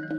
What's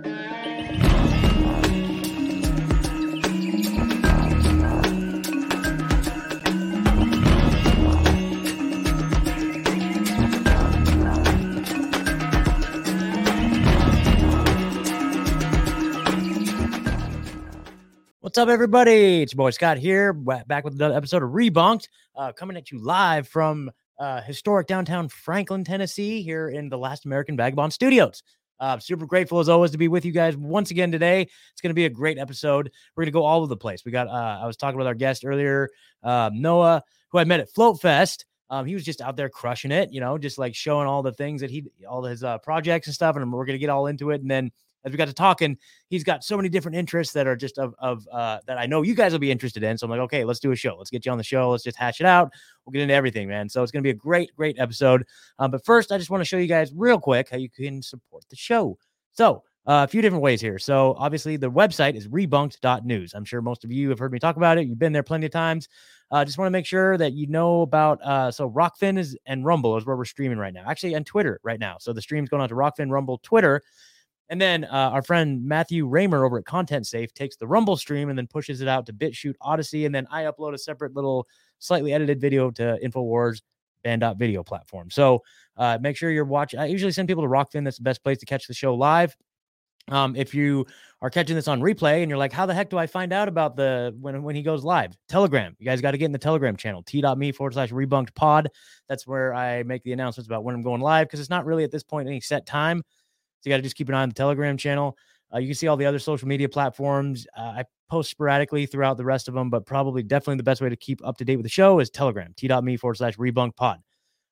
up, everybody? It's your boy Scott here, back with another episode of Rebunked, uh, coming at you live from uh, historic downtown Franklin, Tennessee, here in the Last American Vagabond Studios. Uh, super grateful as always to be with you guys once again today. It's going to be a great episode. We're going to go all over the place. We got, uh, I was talking with our guest earlier, uh, Noah, who I met at Float Fest. Um, he was just out there crushing it, you know, just like showing all the things that he, all his uh, projects and stuff. And we're going to get all into it. And then as we got to talking, he's got so many different interests that are just of, of uh, that I know you guys will be interested in. So I'm like, okay, let's do a show. Let's get you on the show. Let's just hash it out. We'll get into everything, man. So it's going to be a great, great episode. Um, but first, I just want to show you guys real quick how you can support the show. So uh, a few different ways here. So obviously the website is rebunked.news. I'm sure most of you have heard me talk about it. You've been there plenty of times. Uh, just want to make sure that you know about uh, so Rokfin is and Rumble is where we're streaming right now. Actually, and Twitter right now. So the stream's going on to Rokfin, Rumble, Twitter. And then uh, our friend Matthew Raymer over at Content Safe takes the Rumble stream and then pushes it out to BitChute Odysee. And then I upload a separate little slightly edited video to InfoWars banned.video platform. So uh, make sure you're watching. I usually send people to Rokfin. That's the best place to catch the show live. Um, if you are catching this on replay and you're like, how the heck do I find out about the when when he goes live? Telegram. You guys got to get in the Telegram channel, t.me forward slash rebunked pod. That's where I make the announcements about when I'm going live because it's not really at this point any set time. So you got to just keep an eye on the Telegram channel. Uh, you can see all the other social media platforms. Uh, I post sporadically throughout the rest of them, but probably definitely the best way to keep up to date with the show is Telegram, t.me forward slash rebunk pod.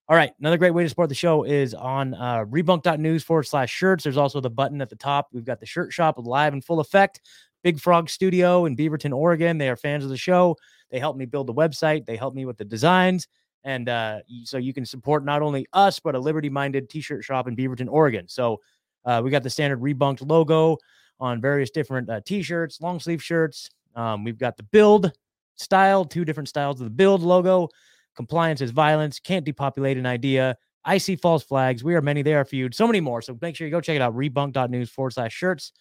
All right. Another great way to support the show is on uh, rebunk.news forward slash shirts. There's also the button at the top. We've got the shirt shop live in full effect. Big Frog Studio in Beaverton, Oregon. They are fans of the show. They helped me build the website, they helped me with the designs. And uh, so you can support not only us, but a liberty minded t shirt shop in Beaverton, Oregon. So uh, we got the standard rebunked logo on various different uh, t-shirts, long sleeve shirts. Um, we've got the build style, two different styles of the build logo. Compliance is violence. Can't depopulate an idea. I see false flags. We are many. They are few. So many more. So make sure you go check it out. Rebunk.news forward slash shirts.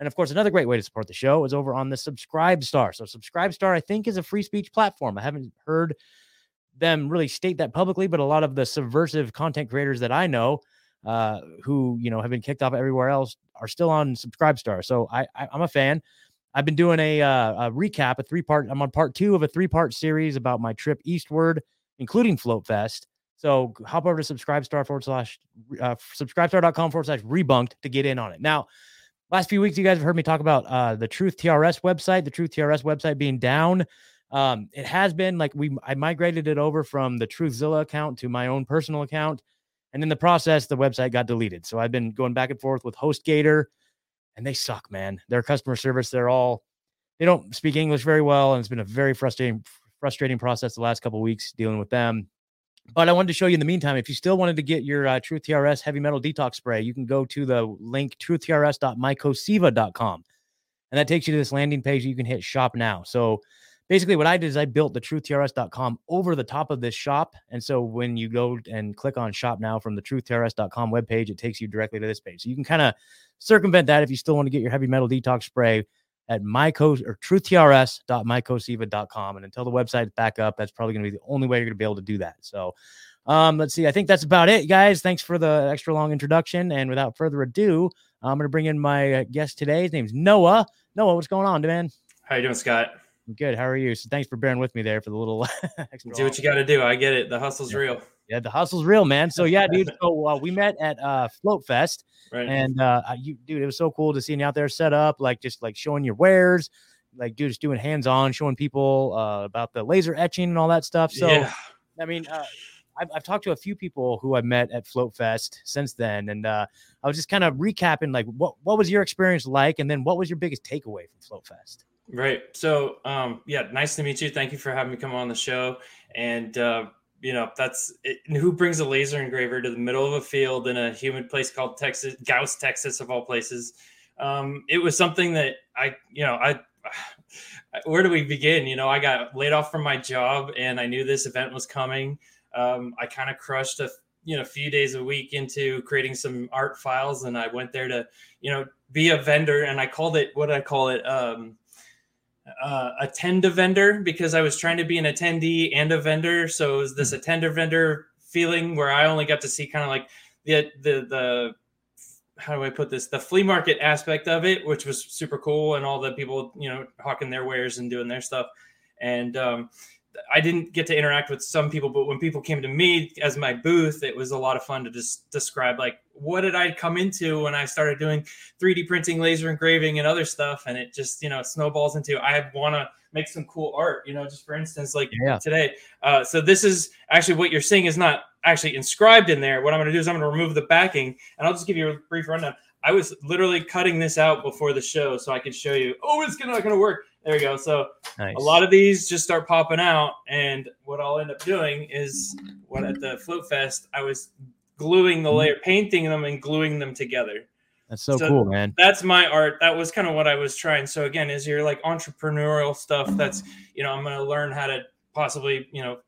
And of course, another great way to support the show is over on the Subscribe Star. So Subscribe Star, I think, is a free speech platform. I haven't heard them really state that publicly, but a lot of the subversive content creators that I know uh, who you know have been kicked off everywhere else are still on Subscribestar. So I, I I'm a fan. I've been doing a, uh, a recap, a three part. I'm on part two of a three part series about my trip eastward, including Float Fest. So hop over to Subscribestar forward slash uh, subscribestar.com forward slash rebunked to get in on it. Now, last few weeks, you guys have heard me talk about uh, the Truth TRS website, the Truth TRS website being down. Um, it has been like we I migrated it over from the Truthzilla account to my own personal account. And in the process, the website got deleted. So I've been going back and forth with HostGator, and they suck, man. Their customer service, they're all they don't speak English very well, and it's been a very frustrating, frustrating process the last couple weeks dealing with them. But I wanted to show you in the meantime, if you still wanted to get your uh, TRS heavy metal detox spray, you can go to the link truthtrs.mycoseva.com. And that takes you to this landing page. You can hit shop now. So basically what I did is I built the truthtrs.com over the top of this shop. And so when you go and click on shop now from the truthtrs.com webpage, it takes you directly to this page. So you can kind of circumvent that if you still want to get your heavy metal detox spray at myco or truthtrs.mycoseva.com. And until the website's back up, that's probably going to be the only way you're going to be able to do that. So um, let's see. I think that's about it, guys. Thanks for the extra long introduction. And without further ado, I'm going to bring in my uh, guest today. His name's Noah. Noah, what's going on, man? How you doing, Scott? I'm good. How are you? So thanks for bearing with me there for the little extra. Do what you got to do. I get it. The hustle's Yeah. real. Yeah, the hustle's real, man. So yeah, dude. So uh, we met at uh, Float Fest, Right. and uh, you, dude, it was so cool to see you out there set up, like just like showing your wares, like dude, just doing hands on, showing people uh, about the laser etching and all that stuff. So yeah. I mean, uh, I've, I've talked to a few people who I've met at Float Fest since then, and uh, I was just kind of recapping like what what was your experience like, and then what was your biggest takeaway from Float Fest? Right. So, um, yeah, nice to meet you. Thank you for having me come on the show. And, uh, you know, that's it, who brings a laser engraver to the middle of a field in a humid place called Texas, Gause, Texas, of all places. Um, it was something that I, you know, I, where do we begin? You know, I got laid off from my job and I knew this event was coming. Um, I kind of crushed a you know few days a week into creating some art files, and I went there to you know be a vendor, and I called it what did I call it. Um, uh, attend a vendor because I was trying to be an attendee and a vendor. So it was this hmm. attender vendor feeling where I only got to see kind of like the the the how do I put this the flea market aspect of it, which was super cool, and all the people you know hawking their wares and doing their stuff. And um, I didn't get to interact with some people, but when people came to me as my booth, it was a lot of fun to just describe like what did I come into when I started doing 3D printing, laser engraving, and other stuff, and it just you know snowballs into I want to make some cool art. You know, just for instance, like yeah. today. Uh, so this is actually what you're seeing is not actually inscribed in there. What I'm going to do is I'm going to remove the backing, and I'll just give you a brief rundown. I was literally cutting this out before the show so I could show you. Oh, it's not going to work. There we go. So nice. a lot of these just start popping out, and what I'll end up doing is what at the Float Fest I was gluing the layer, painting them, and gluing them together. That's so, so cool, man. That's my art. That was kind of what I was trying. So again, is your like entrepreneurial stuff. That's you know I'm going to learn how to possibly you know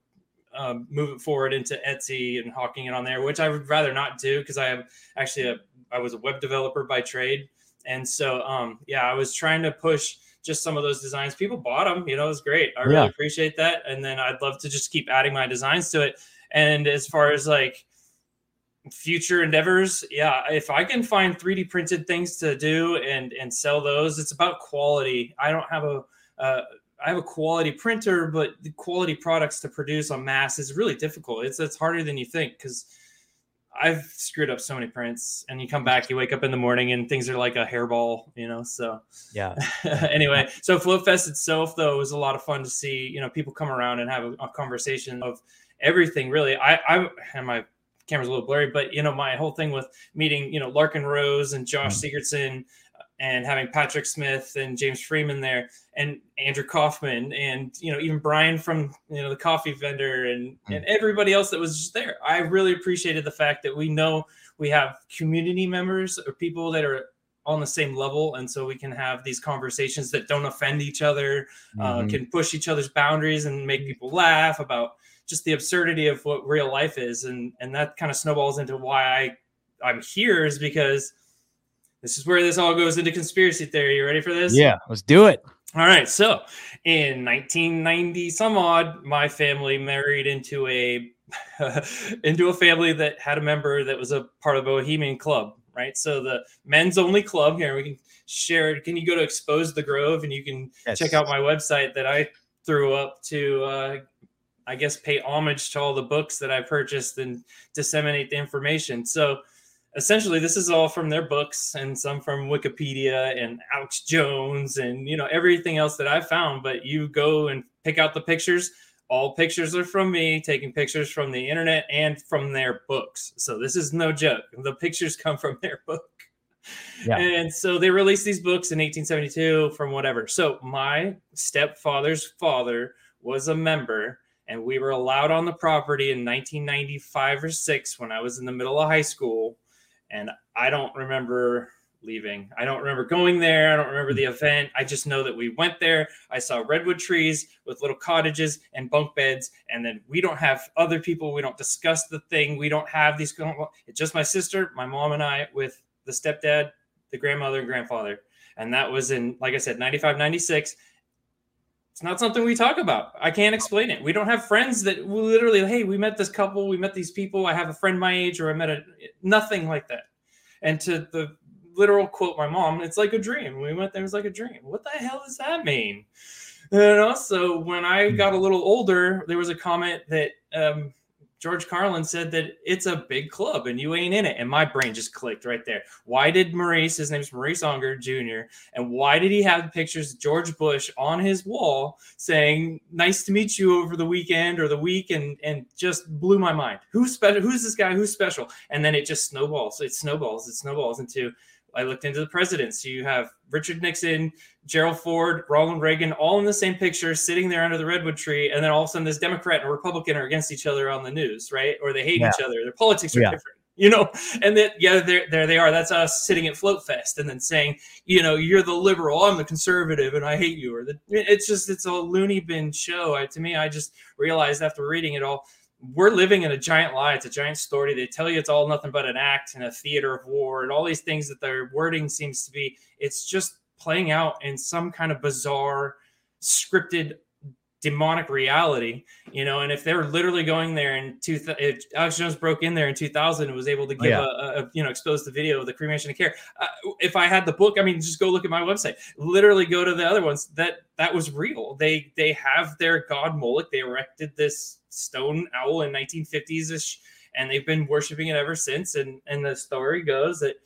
um, move it forward into Etsy and hawking it on there, which I would rather not do because I have actually a I was a web developer by trade, and so um, yeah, I was trying to push just some of those designs. People bought them, you know, it was great. I really appreciate that. And then I'd love to just keep adding my designs to it. And as far as like future endeavors, yeah, if I can find 3D printed things to do and and sell those, it's about quality. I don't have a uh, I have a quality printer, but the quality products to produce on mass is really difficult. It's it's harder than you think because I've screwed up so many prints, and you come back, you wake up in the morning, and things are like a hairball, you know. So yeah. anyway, so Float Fest itself, though, was a lot of fun to see. You know, people come around and have a, a conversation of everything. Really, I I and my camera's a little blurry, but you know, my whole thing with meeting, you know, Larken Rose and Josh mm. Sigurdson and having Patrick Smith and James Freeman there and Andrew Kaufman and you know even Brian from you know the coffee vendor and mm. and everybody else that was just there. I really appreciated the fact that we know we have community members or people that are on the same level and so we can have these conversations that don't offend each other uh, mm-hmm. uh, can push each other's boundaries and make people laugh about just the absurdity of what real life is and and that kind of snowballs into why i i'm here is because this is where this all goes into conspiracy theory. You ready for this? Yeah, let's do it. All right. So in 1990 some odd, my family married into a into a family that had a member that was a part of a Bohemian club, right? So the men's only club here, we can share it. Can you go to Expose the Grove and you can yes. check out my website that I threw up to uh, I guess pay homage to all the books that I purchased and disseminate the information. So essentially this is all from their books and some from wikipedia and alex jones and you know everything else that i found. But you go and pick out the pictures. All pictures are from me taking pictures from the internet and from their books. So this is no joke. The pictures come from their book. Yeah. and so they released these books in 1872 from whatever. So my stepfather's father was a member and we were allowed on the property in 1995 or 6 when i was in the middle of high school and I don't remember leaving. I don't remember going there. I don't remember the event. I just know that we went there. I saw redwood trees with little cottages and bunk beds. And then we don't have other people. We don't discuss the thing. We don't have these. It's just my sister, my mom, and I with the stepdad, the grandmother, and grandfather. And that was in, like I said, 95, 96. It's not something we talk about. I can't explain it. We don't have friends that literally, hey, we met this couple, we met these people. I have a friend my age, or I met a nothing like that. And to the literal quote my mom, it's like a dream. We went there, it was like a dream. What the hell does that mean? And also, when I got a little older, there was a comment that um, George Carlin said that it's a big club and you ain't in it. And my brain just clicked right there. Why did Maurice, his name's Maurice Unger Jr., and why did he have pictures of George Bush on his wall saying, nice to meet you over the weekend or the week? And, and just blew my mind. Who's special? Who's this guy? Who's special? And then it just snowballs. It snowballs. It snowballs into I looked into the presidents. You have Richard Nixon, Gerald Ford, Ronald Reagan, all in the same picture, sitting there under the redwood tree, and then all of a sudden, this Democrat and Republican are against each other on the news, right? Or they hate yeah. each other. Their politics are yeah. different, you know. And that yeah, there, there they are. That's us sitting at Float Fest, and then saying, you know, you're the liberal, I'm the conservative, and I hate you. Or the, it's just, it's a loony bin show. I, to me, I just realized after reading it all we're living in a giant lie. It's a giant story. They tell you it's all nothing but an act and a theater of war and all these things that their wording seems to be. It's just playing out in some kind of bizarre, scripted demonic reality, you know. And if they were literally going there in two, if Alex Jones broke in there in 2000 and was able to give yeah. a, a, you know, expose the video of the cremation of care. Uh, if I had the book, I mean, just go look at my website. Literally go to the other ones. That that was real. They they have their god Moloch. They erected this stone owl in 1950s ish, and they've been worshiping it ever since. And and the story goes that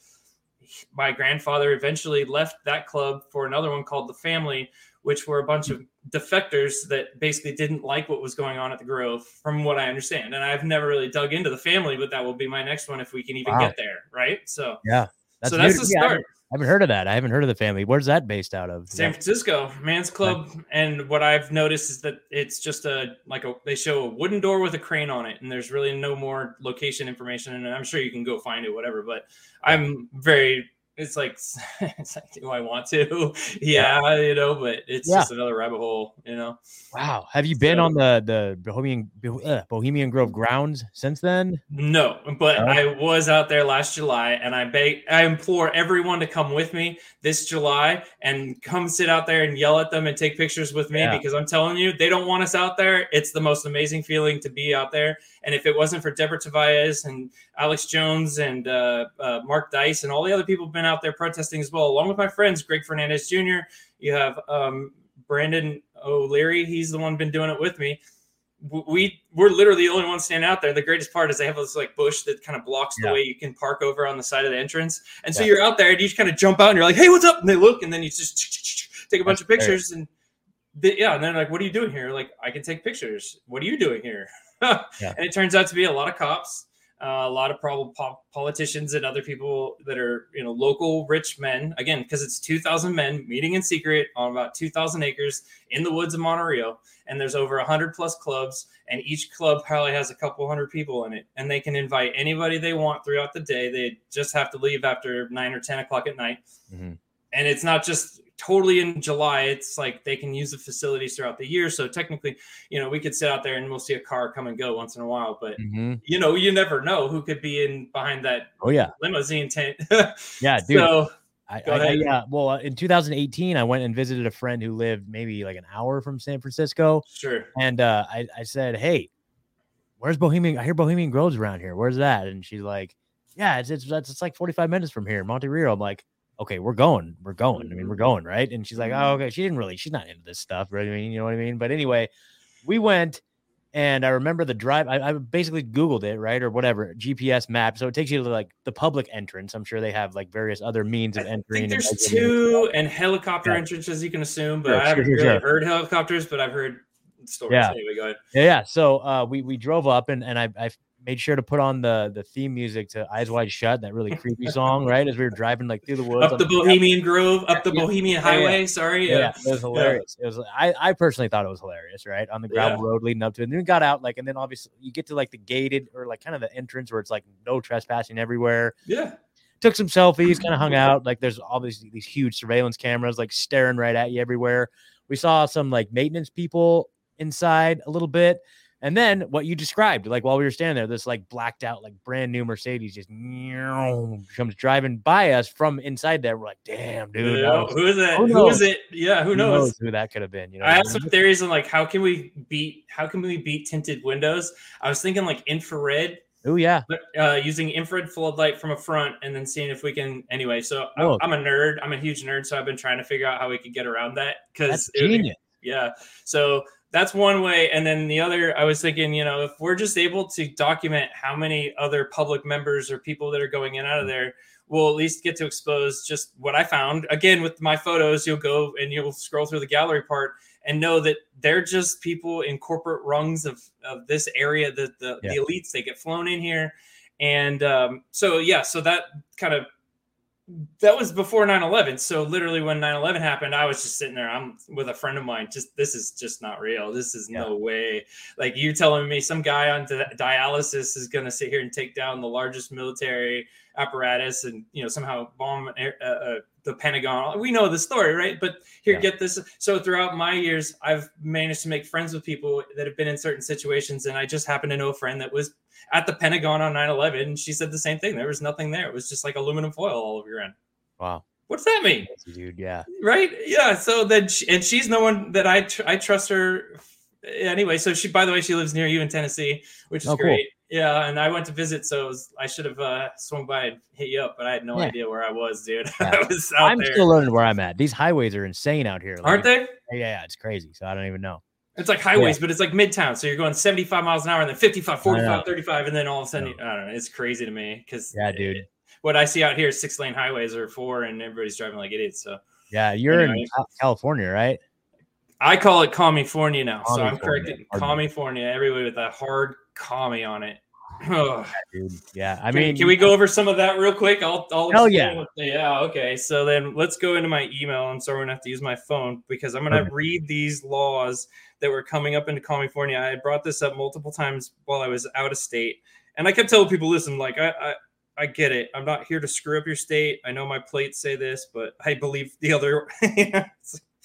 my grandfather eventually left that club for another one called the Family, which were a bunch of defectors that basically didn't like what was going on at the Grove, from what I understand. And I've never really dug into the family, but that will be my next one if we can even wow. get there, right? So yeah, that's so that's the start. I haven't heard of that. I haven't heard of the family. Where's that based out of? San Francisco, Man's Club. And what I've noticed is that it's just a like a they show a wooden door with a crane on it, and there's really no more location information. And I'm sure you can go find it, whatever. But I'm very it's like it's like do i want to yeah, yeah. you know but it's yeah. just another rabbit hole you know wow have you been so, on the the bohemian uh, bohemian grove grounds since then no but oh. i was out there last july and i beg i implore everyone to come with me this july and come sit out there and yell at them and take pictures with me yeah. because i'm telling you they don't want us out there it's the most amazing feeling to be out there and if it wasn't for deborah tavares and alex jones and uh, uh, mark dice and all the other people have been out there protesting as well, along with my friends Greg Fernandez Jr. You have um, Brandon O'Leary. He's the one been doing it with me. We we're literally the only ones standing out there. The greatest part is they have this like bush that kind of blocks the yeah. way you can park over on the side of the entrance. And so yeah. you're out there and you just kind of jump out and you're like, "Hey, what's up?" And they look and then you just take a bunch of pictures and they, yeah, and then like, "What are you doing here?" Like, I can take pictures. What are you doing here? yeah. And it turns out to be a lot of cops uh, a lot of problem po- politicians and other people that are you know local rich men again because it's 2000 men meeting in secret on about 2000 acres in the woods of Monterey and there's over 100 plus clubs and each club probably has a couple hundred people in it and they can invite anybody they want throughout the day they just have to leave after 9 or 10 o'clock at night mm-hmm. and it's not just totally in July. It's like they can use the facilities throughout the year. So technically, you know, we could sit out there and we'll see a car come and go once in a while. But mm-hmm. you know, you never know who could be in behind that. Oh yeah, limousine tent. yeah, dude. So, I, I, yeah, well, uh, in 2018, I went and visited a friend who lived maybe like an hour from San Francisco. Sure. And uh, I, I said, "Hey, where's Bohemian? I hear Bohemian Groves around here. Where's that?" And she's like, "Yeah, it's it's it's, it's like 45 minutes from here, Monte Rio." I'm like, okay, we're going, we're going. I mean, we're going, right? And she's like, oh, mm-hmm. okay. She didn't really, she's not into this stuff, right? I mean, you know what I mean? But anyway, we went and I remember the drive. I, I, basically Googled it, right, or whatever GPS map. So it takes you to like the public entrance. I'm sure they have like various other means of entering. there's and two and helicopter yeah. entrances you can assume, but sure, I haven't sure, really sure. heard helicopters, but I've heard stories. Yeah. Anyway, go ahead. Yeah, yeah. So uh, we we drove up and and I I made sure to put on the the theme music to Eyes Wide Shut, that really creepy song, right? As we were driving like through the woods up the Bohemian Grove, up the Bohemian Highway. Sorry, yeah. yeah. it was hilarious. It was I I personally thought it was hilarious, right? On the gravel road leading up to it. And then we got out like, and then obviously you get to like the gated or like kind of the entrance where it's like no trespassing everywhere. Yeah. Took some selfies, kind of hung out. Like there's obviously these huge surveillance cameras like staring right at you everywhere. We saw some like maintenance people inside a little bit and then what you described, like while we were standing there, this like blacked out, like brand new Mercedes just comes driving by us from inside there. We're like, damn, dude. Who is it? Who, who is it? Yeah, who, who knows? knows? who that could have been? You know, I have some theories on like how can we beat how can we beat tinted windows? I was thinking like infrared. Oh yeah, uh, using infrared floodlight from a front and then seeing if we can. Anyway, so oh. I'm a nerd. I'm a huge nerd, so I've been trying to figure out how we could get around that because genius. yeah. So that's one way. And then the other, I was thinking, you know, if we're just able to document how many other public members or people that are going in out of there, we'll at least get to expose just what I found. Again, with my photos, you'll go and you'll scroll through the gallery part and know that they're just people in corporate rungs of, of this area, that the, yeah. the elites, they get flown in here. And um, so, yeah, so that kind of that was before 9-11 so literally when 9-11 happened i was just sitting there. I'm with a friend of mine. Just this is just not real. This is yeah. no way. Like you telling me some guy on di- dialysis is going to sit here and take down the largest military apparatus and you know somehow bomb the pentagon we know the story right but here yeah. get this so throughout my years i've managed to make friends with people that have been in certain situations and i just happen to know a friend that was at the Pentagon on 9 11. and She said the same thing. There was nothing there. It was just like aluminum foil all over your end. Wow. What's that mean? Dude, yeah. Right? Yeah. So then, she, and she's no one that I, tr- I trust her anyway. So she, by the way, she lives near you in Tennessee, which oh, is oh, great. Cool. Yeah, and I went to visit, so was, I should have uh, swung by and hit you up, but I had no yeah. idea where I was, dude. Yeah. I was I'm there. still learning where I'm at. These highways are insane out here, like, aren't they? Yeah, yeah, it's crazy. So I don't even know. It's like highways, yeah. but it's like midtown. So you're going 75 miles an hour and then 55, 45, 35. And then all of a sudden, I don't know. It's crazy to me because yeah, dude. It, what I see out here is six lane highways or four, and everybody's driving like idiots. So yeah, you're anyway. in California, right? I call it California now. So I'm corrected. California, everybody with a hard commie on it. yeah. Yeah, I mean, can, can, we go over some of that real quick? I'll, I'll hell yeah, yeah. Okay, so then let's go into my email. I'm sorry, I'm gonna have to use my phone because I'm gonna okay. read these laws that were coming up into California. I brought this up multiple times while I was out of state, and I kept telling people, "Listen, like I, I, I get it. I'm not here to screw up your state. I know my plates say this, but I believe the other."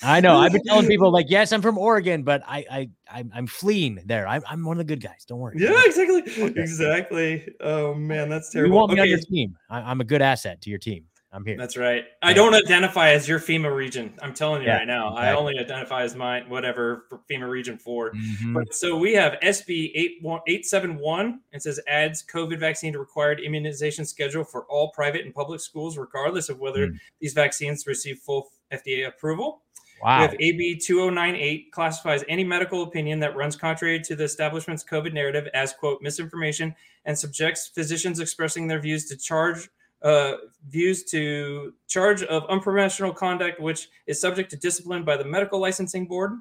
I know. I've been telling people like, yes, I'm from Oregon, but I, I, I'm, I'm fleeing there. I'm, I'm one of the good guys. Don't worry. Yeah, exactly, okay. exactly. Oh man, that's terrible. You want me okay. on your team? I, am a good asset to your team. I'm here. That's right. I don't identify as your FEMA region. I'm telling you yeah, right now. Exactly. I only identify as my whatever FEMA region 4. Mm-hmm. But so we have SB 871. It says adds COVID vaccine to required immunization schedule for all private and public schools, regardless of whether mm. these vaccines receive full FDA approval. Wow. We have AB 2098 classifies any medical opinion that runs contrary to the establishment's COVID narrative as, quote, misinformation and subjects physicians expressing their views to charge uh, views to charge of unprofessional conduct, which is subject to discipline by the medical licensing board.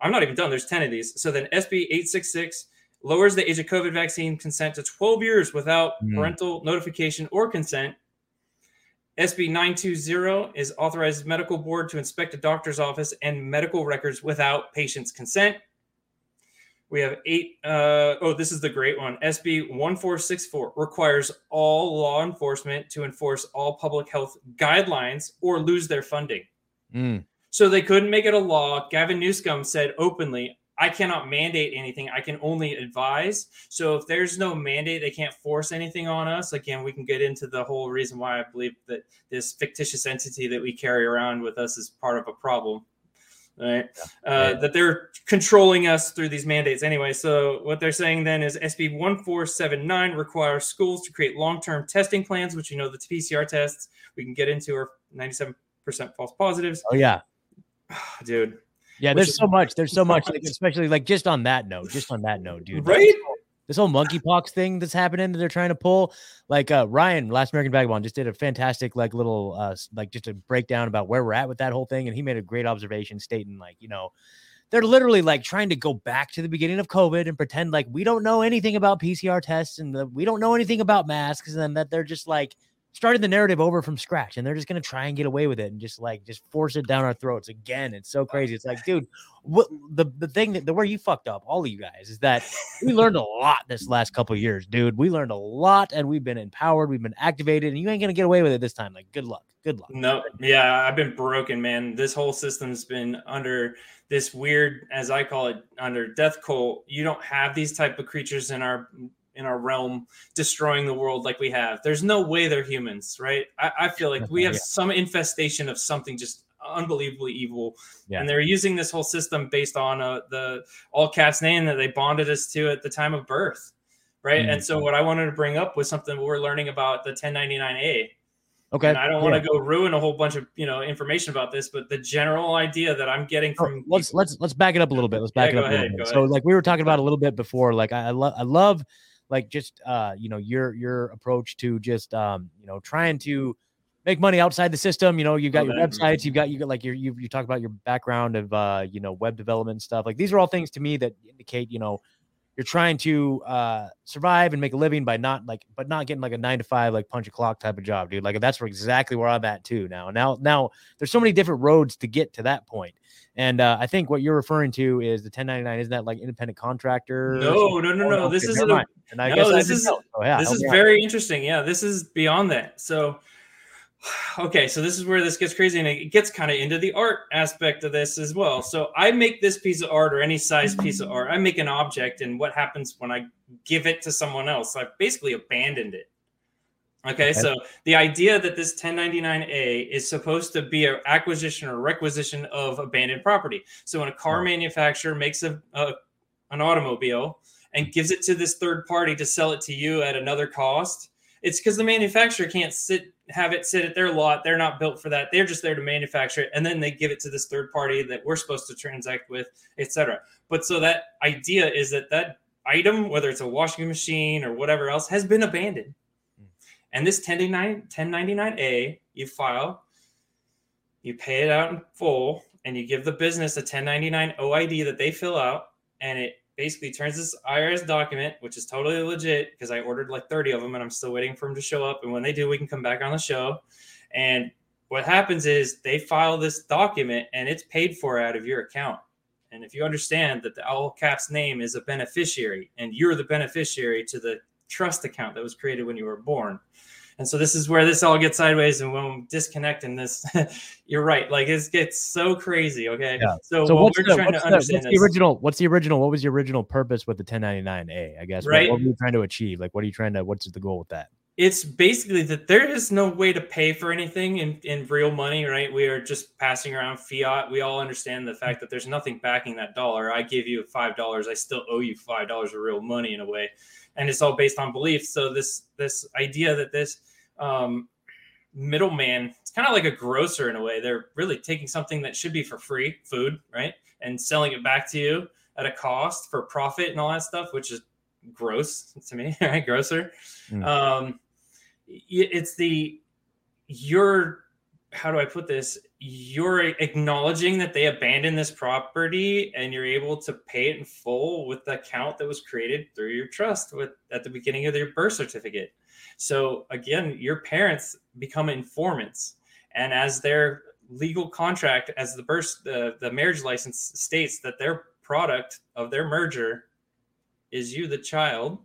I'm not even done. There's 10 of these. So then SB 866 lowers the age of COVID vaccine consent to 12 years without mm. parental notification or consent. SB 920 is authorizes medical board to inspect a doctor's office and medical records without patient's consent. We have eight. Uh, oh, this is the great one. SB 1464 requires all law enforcement to enforce all public health guidelines or lose their funding. Mm. So they couldn't make it a law. Gavin Newsom said openly, I cannot mandate anything. I can only advise. So if there's no mandate, they can't force anything on us. Again, we can get into the whole reason why I believe that this fictitious entity that we carry around with us is part of a problem right? Yeah. Uh, that they're controlling us through these mandates anyway. So what they're saying then is SB 1479 requires schools to create long-term testing plans, which you know the PCR tests we can get into are 97% false positives. Oh yeah, dude. Yeah, there's so much. There's so much, like, especially like just on that note. Just on that note, dude. Right? this whole monkeypox thing that's happening that they're trying to pull. Like uh, Ryan, Last American Vagabond, just did a fantastic like little uh, like just a breakdown about where we're at with that whole thing, and he made a great observation stating like you know they're literally like trying to go back to the beginning of COVID and pretend like we don't know anything about PCR tests and the, we don't know anything about masks, and that they're just like starting the narrative over from scratch and they're just going to try and get away with it and just like just force it down our throats again it's so crazy it's like dude what the, the thing that the where you fucked up all of you guys is that we learned a lot this last couple years dude we learned a lot and we've been empowered we've been activated and you ain't going to get away with it this time like good luck good luck. No yeah i've been broken man this whole system's been under this weird as i call it under death cult you don't have these type of creatures in our in our realm destroying the world like we have. There's no way they're humans, right? I, I feel like we have yeah. some infestation of something just unbelievably evil, yeah. and they're using this whole system based on uh, the all cast name that they bonded us to at the time of birth, right? Mm-hmm. And so, what I wanted to bring up was something we're learning about the 1099A. Okay. And I don't want to go ruin a whole bunch of you know information about this, but the general idea that I'm getting oh, from let's let's let's back it up a little bit. Let's back yeah, it up ahead, a little bit. So, like we were talking about a little bit before, like I, I love I love like just uh you know your your approach to just um you know trying to make money outside the system you know you've got oh, your websites you've got you got like your you, you talk about your background of uh you know web development stuff like these are all things to me that indicate you know you're trying to uh, survive and make a living by not like, but not getting like a nine to five, like punch a clock type of job, dude. Like that's where exactly where I'm at too now. Now, now there's so many different roads to get to that point. And uh, I think what you're referring to is the 1099. Isn't that like independent contractor? No, no, no, no. this is a, and I no, guess this is, oh, yeah, this is very interesting. Yeah, this is beyond that. So okay, so this is where this gets crazy and it gets kind of into the art aspect of this as well. So I make this piece of art or any size piece of art, I make an object, and what happens when I give it to someone else? I've basically abandoned it. Okay, so the idea that this 1099A is supposed to be an acquisition or requisition of abandoned property. So when a car manufacturer makes a, a an automobile and gives it to this third party to sell it to you at another cost, it's because the manufacturer can't sit have it sit at their lot. They're not built for that. They're just there to manufacture it, and then they give it to this third party that we're supposed to transact with, etc. But so that idea is that that item, whether it's a washing machine or whatever else, has been abandoned. Hmm. And this 1099A, you file, you pay it out in full, and you give the business a 1099 OID that they fill out, and it basically turns this IRS document, which is totally legit because I ordered like 30 of them and I'm still waiting for them to show up. And when they do, we can come back on the show. And what happens is they file this document and it's paid for out of your account. And if you understand that the all caps name is a beneficiary and you're the beneficiary to the trust account that was created when you were born, and so this is where this all gets sideways. And when I'm disconnecting this, you're right. Like it gets so crazy. Okay. Yeah. So, so what we're the, trying to the, understand what's the original, what's the original, what was the original purpose with the 1099A? I guess, right. What, what, are you trying to achieve? Like, what are you trying to, what's the goal with that? It's basically that there is no way to pay for anything in, in real money, right? We are just passing around fiat. We all understand the fact that there's nothing backing that dollar. I give you $5. I still owe you $5 of real money in a way and it's all based on belief. So this this idea that this um, middleman, it's kind of like a grocer in a way. They're really taking something that should be for free, food, right, and selling it back to you at a cost for profit and all that stuff, which is gross to me, right? Grocer. Mm. Um, it's the you're how do I put this? You're acknowledging that they abandoned this property and you're able to pay it in full with the account that was created through your trust with at the beginning of your birth certificate. So again, your parents become informants. And as their legal contract, as the birth the, the marriage license states that their product of their merger is you, the child,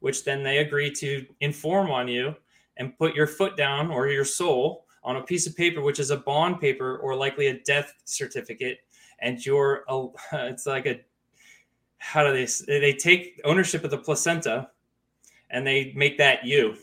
which then they agree to inform on you and put your foot down or your soul on a piece of paper, which is a bond paper or likely a death certificate, and you're a, it's like a how do they they take ownership of the placenta and they make that you.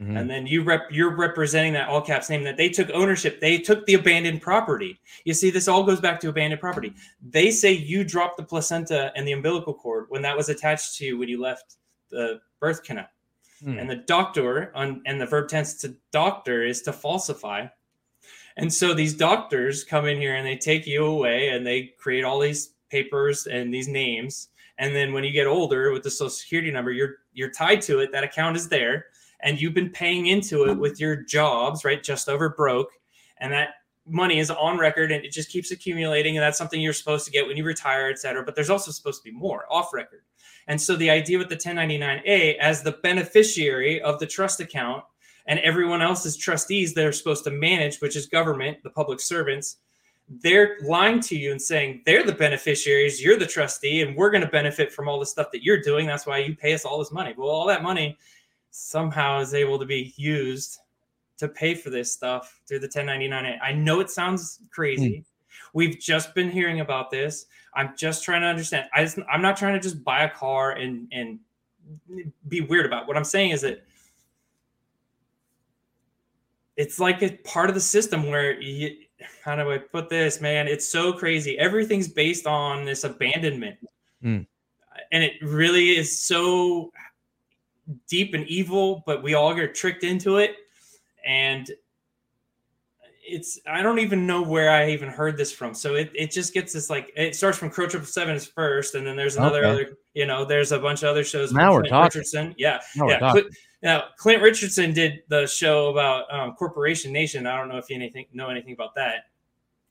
Mm-hmm. And then you rep you're representing that all caps name that they took ownership. They took the abandoned property. You see, this all goes back to abandoned property. They say you dropped the placenta and the umbilical cord when that was attached to you when you left the birth canal. Hmm. And the doctor on and the verb tense to doctor is to falsify. And so these doctors come in here and they take you away and they create all these papers and these names. And then when you get older with the social security number, you're you're tied to it. That account is there, and you've been paying into it with your jobs, right? Just over broke, and that money is on record and it just keeps accumulating. And that's something you're supposed to get when you retire, et cetera. But there's also supposed to be more off record. And so the idea with the 1099A as the beneficiary of the trust account and everyone else's trustees that are supposed to manage, which is government, the public servants, they're lying to you and saying they're the beneficiaries, you're the trustee, and we're going to benefit from all the stuff that you're doing. That's why you pay us all this money. Well, all that money somehow is able to be used to pay for this stuff through the 1099. I know it sounds crazy. Mm. We've just been hearing about this. I'm just trying to understand. I just, I'm not trying to just buy a car and and be weird about. It. What I'm saying is that it's like a part of the system where you, how do I put this, man? It's so crazy. Everything's based on this abandonment. Mm. And it really is so deep and evil, but we all get tricked into it. And it's I don't even know where I even heard this from. So it, it just gets this like it starts from Crow Triple Seven is first, and then there's another okay. other you know there's a bunch of other shows. Now we're talking. Richardson, yeah, now yeah. Now Clint Richardson did the show about um, Corporation Nation. I don't know if you anything know anything about that.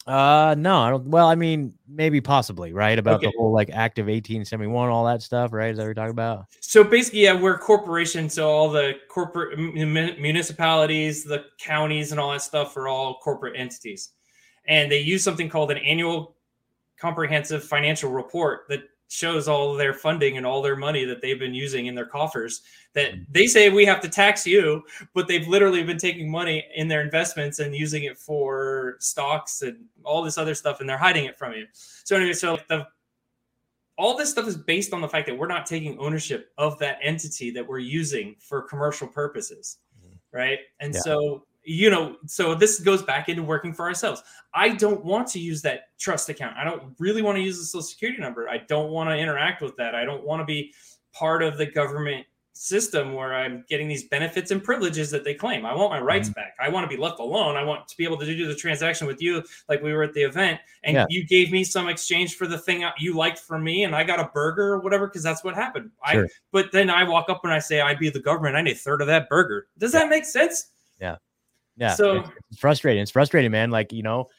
Uh, no, I don't. Well, I mean, maybe possibly, right? About Okay. the whole like Act of 1871, all that stuff, right? Is that what you're talking about? So basically, yeah, we're corporations. So all the corporate mun- municipalities, the counties, and all that stuff are all corporate entities, and they use something called an annual comprehensive financial report that shows all their funding and all their money that they've been using in their coffers. That mm-hmm. they say we have to tax you, but they've literally been taking money in their investments and using it for stocks and all this other stuff, and they're hiding it from you. So anyway, so the all this stuff is based on the fact that we're not taking ownership of that entity that we're using for commercial purposes mm-hmm. right and Yeah. so you know so this goes back into working for ourselves. I don't want to use that trust account. I don't really want to use the social security number. I don't want to interact with that. I don't want to be part of the government system where i'm getting these benefits and privileges that they claim. I want my rights mm-hmm. back. I want to be left alone. I want to be able to do the transaction with you like we were at the event and Yeah. you gave me some exchange for the thing you liked for me and i got a burger or whatever because that's what happened. I but then i walk up and i say i'd be the government. I need a third of that burger. Does that make sense? Yeah. So- it's, it's frustrating. It's frustrating, man. Like, you know,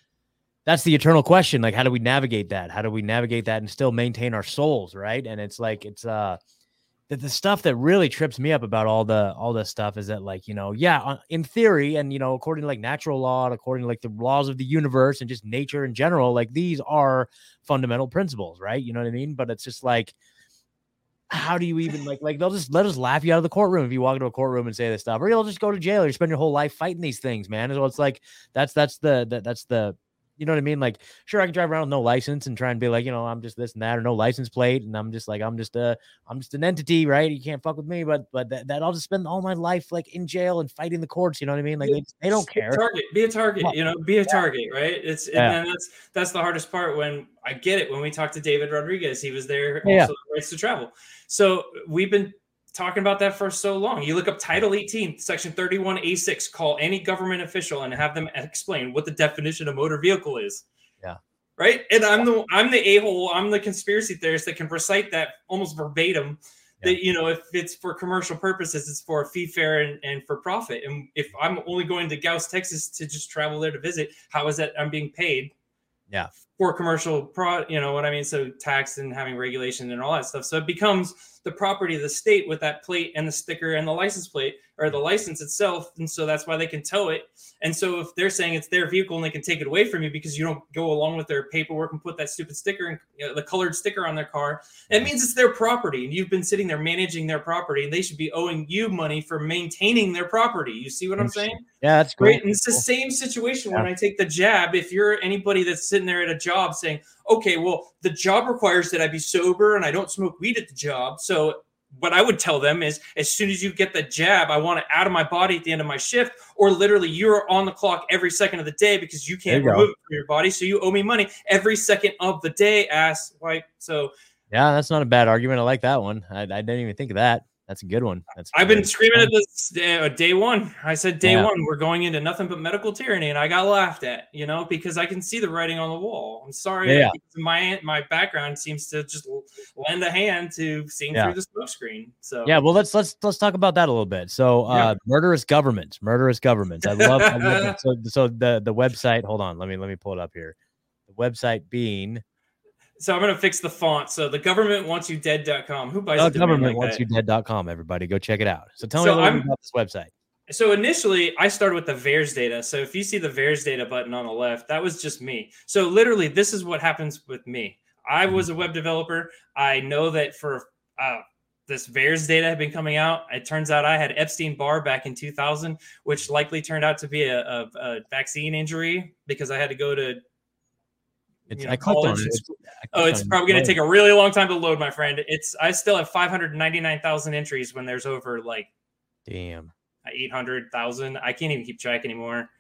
that's the eternal question. Like, how do we navigate that? How do we navigate that and still maintain our souls? Right. And it's like, it's, uh, the, the stuff that really trips me up about all the all this stuff is that like you know yeah uh, in theory and you know according to like natural law and according to like the laws of the universe and just nature in general like these are fundamental principles right you know what i mean but it's just like how do you even like like they'll just let us laugh you out of the courtroom if you walk into a courtroom and say this stuff or you'll just go to jail or you spend your whole life fighting these things man so it's like. That's that's the that, that's the you know what I mean? Like, sure, I can drive around with no license and try and be like, you know, I'm just this and that, or no license plate, and I'm just like, I'm just a, I'm just an entity, right? You can't fuck with me, but but that, that I'll just spend all my life like in jail and fighting the courts. You know what I mean? Like they, they don't care. target be a target you know be a target right it's Yeah. and then that's that's the hardest part when i get it when we talked to david rodriguez he was there Yeah. also rights to travel so we've been talking about that for so long. You look up title 18 section 31a6 call any government official and have them explain what the definition of motor vehicle is. Yeah. right? And i'm the i'm the a-hole i'm the conspiracy theorist that can recite that almost verbatim that you know if it's for commercial purposes it's for a fee fare and, and for profit. And if i'm only going to gause texas to just travel there to visit how is that i'm being paid Yeah. for commercial pro you know what i mean so tax and having regulation and all that stuff so it becomes the property of the state with that plate and the sticker and the license plate or the license itself and so that's why they can tow it and so if they're saying it's their vehicle and they can take it away from you because you don't go along with their paperwork and put that stupid sticker and you know, the colored sticker on their car it means it's their property and you've been sitting there managing their property and they should be owing you money for maintaining their property you see what i'm saying Yeah, that's cool. Right. And it's the same situation when I take the jab. If you're anybody that's sitting there at a job saying, okay, well, the job requires that I be sober and I don't smoke weed at the job. So what I would tell them is as soon as you get the jab, I want it out of my body at the end of my shift, or literally you're on the clock every second of the day because you can't you go. it from your body. So you owe me money every second of the day, ass wipe. So Yeah, that's not a bad argument. I like that one. I, I didn't even think of that. That's a good one. That's I've been screaming at this uh, day one. I said day Yeah. one, we're going into nothing but medical tyranny, and I got laughed at, you know, because I can see the writing on the wall. I'm sorry, Yeah. my my background seems to just lend a hand to seeing Yeah. through the smoke screen. So Yeah, well, let's let's let's talk about that a little bit. So, uh, murderous government, murderous governments. I love, I love so so the the website. Hold on, let me let me pull it up here. The website being so I'm gonna fix the font. So the government wants you dead.com. Who buys the government like wants that? you dead.com. Everybody, go check it out. So tell So me a little bit about this website. So initially, I started with the VAERS data. So if you see the VAERS data button on the left, that was just me. So literally, this is what happens with me. I was a web developer. I know that for uh, this VAERS data had been coming out. It turns out I had Epstein Barr back in 2000, which likely turned out to be a, a, a vaccine injury because I had to go to. It's, you know, I clicked on it. It's-. Oh, it's probably going to take a really long time to load, my friend. It's I still have 599,000 entries when there's over like Damn. 800,000. I can't even keep track anymore.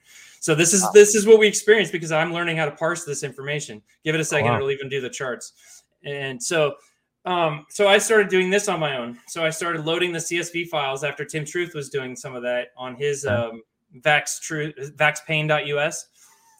So this is this is what we experience because I'm learning how to parse this information. Give it a second, wow. it'll even do the charts. And so um so I started doing this on my own. So I started loading the CSV files after Tim Truth was doing some of that on his Okay. um vax truth vaxpain.us.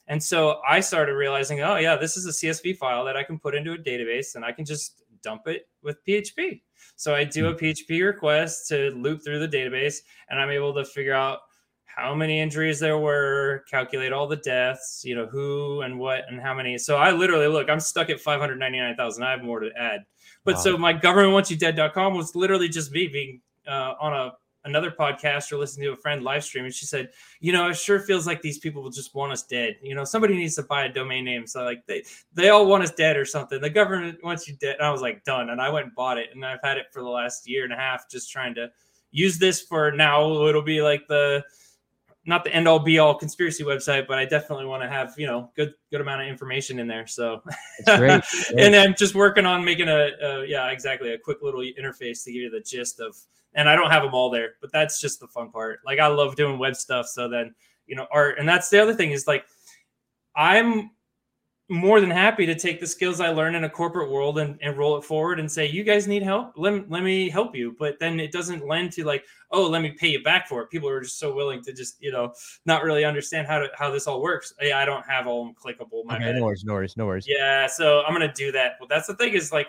And so I started realizing, oh yeah, this is a CSV file that I can put into a database and I can just dump it with PHP. So I do a PHP request to loop through the database and I'm able to figure out how many injuries there were, calculate all the deaths, you know, who and what and how many. So I literally look, I'm stuck at 599,000. I have more to add. But wow. so my government wants you dead.com was literally just me being uh, on a another podcast or listening to a friend live stream and she said you know it sure feels like these people will just want us dead you know somebody needs to buy a domain name so like they they all want us dead or something the government wants you dead and i was like done and i went and bought it and i've had it for the last year and a half just trying to use this for now it'll be like the not the end all be all conspiracy website, but I definitely want to have you know good good amount of information in there. So, great. and I'm just working on making a, a, yeah exactly a quick little interface to give you the gist of. And I don't have them all there, but that's just the fun part. Like I love doing web stuff, so then you know art, and that's the other thing is like I'm more than happy to take the skills I learned in a corporate world and, and roll it forward and say, you guys need help. Let, let me help you. But then it doesn't lend to like, oh, let me pay you back for it. People are just so willing to just, you know, not really understand how to, how this all works. Yeah, I don't have all clickable. My okay, no worries, no worries, no worries. Yeah. So I'm going to do that. But that's the thing is like,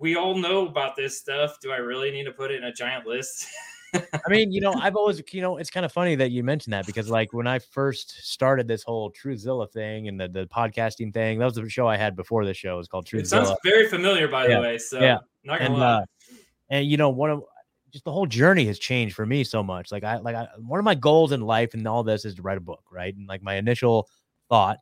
we all know about this stuff. Do I really need to put it in a giant list? I mean, you know, I've always, you know, it's kind of funny that you mentioned that because, like, when I first started this whole Truthzilla thing and the, the podcasting thing, that was the show I had before the show. It was called Truthzilla. It sounds very familiar, by yeah. the way. So, yeah, not gonna and, lie. Uh, and you know, one of just the whole journey has changed for me so much. Like, I like I, one of my goals in life and all this is to write a book, right? And like my initial thought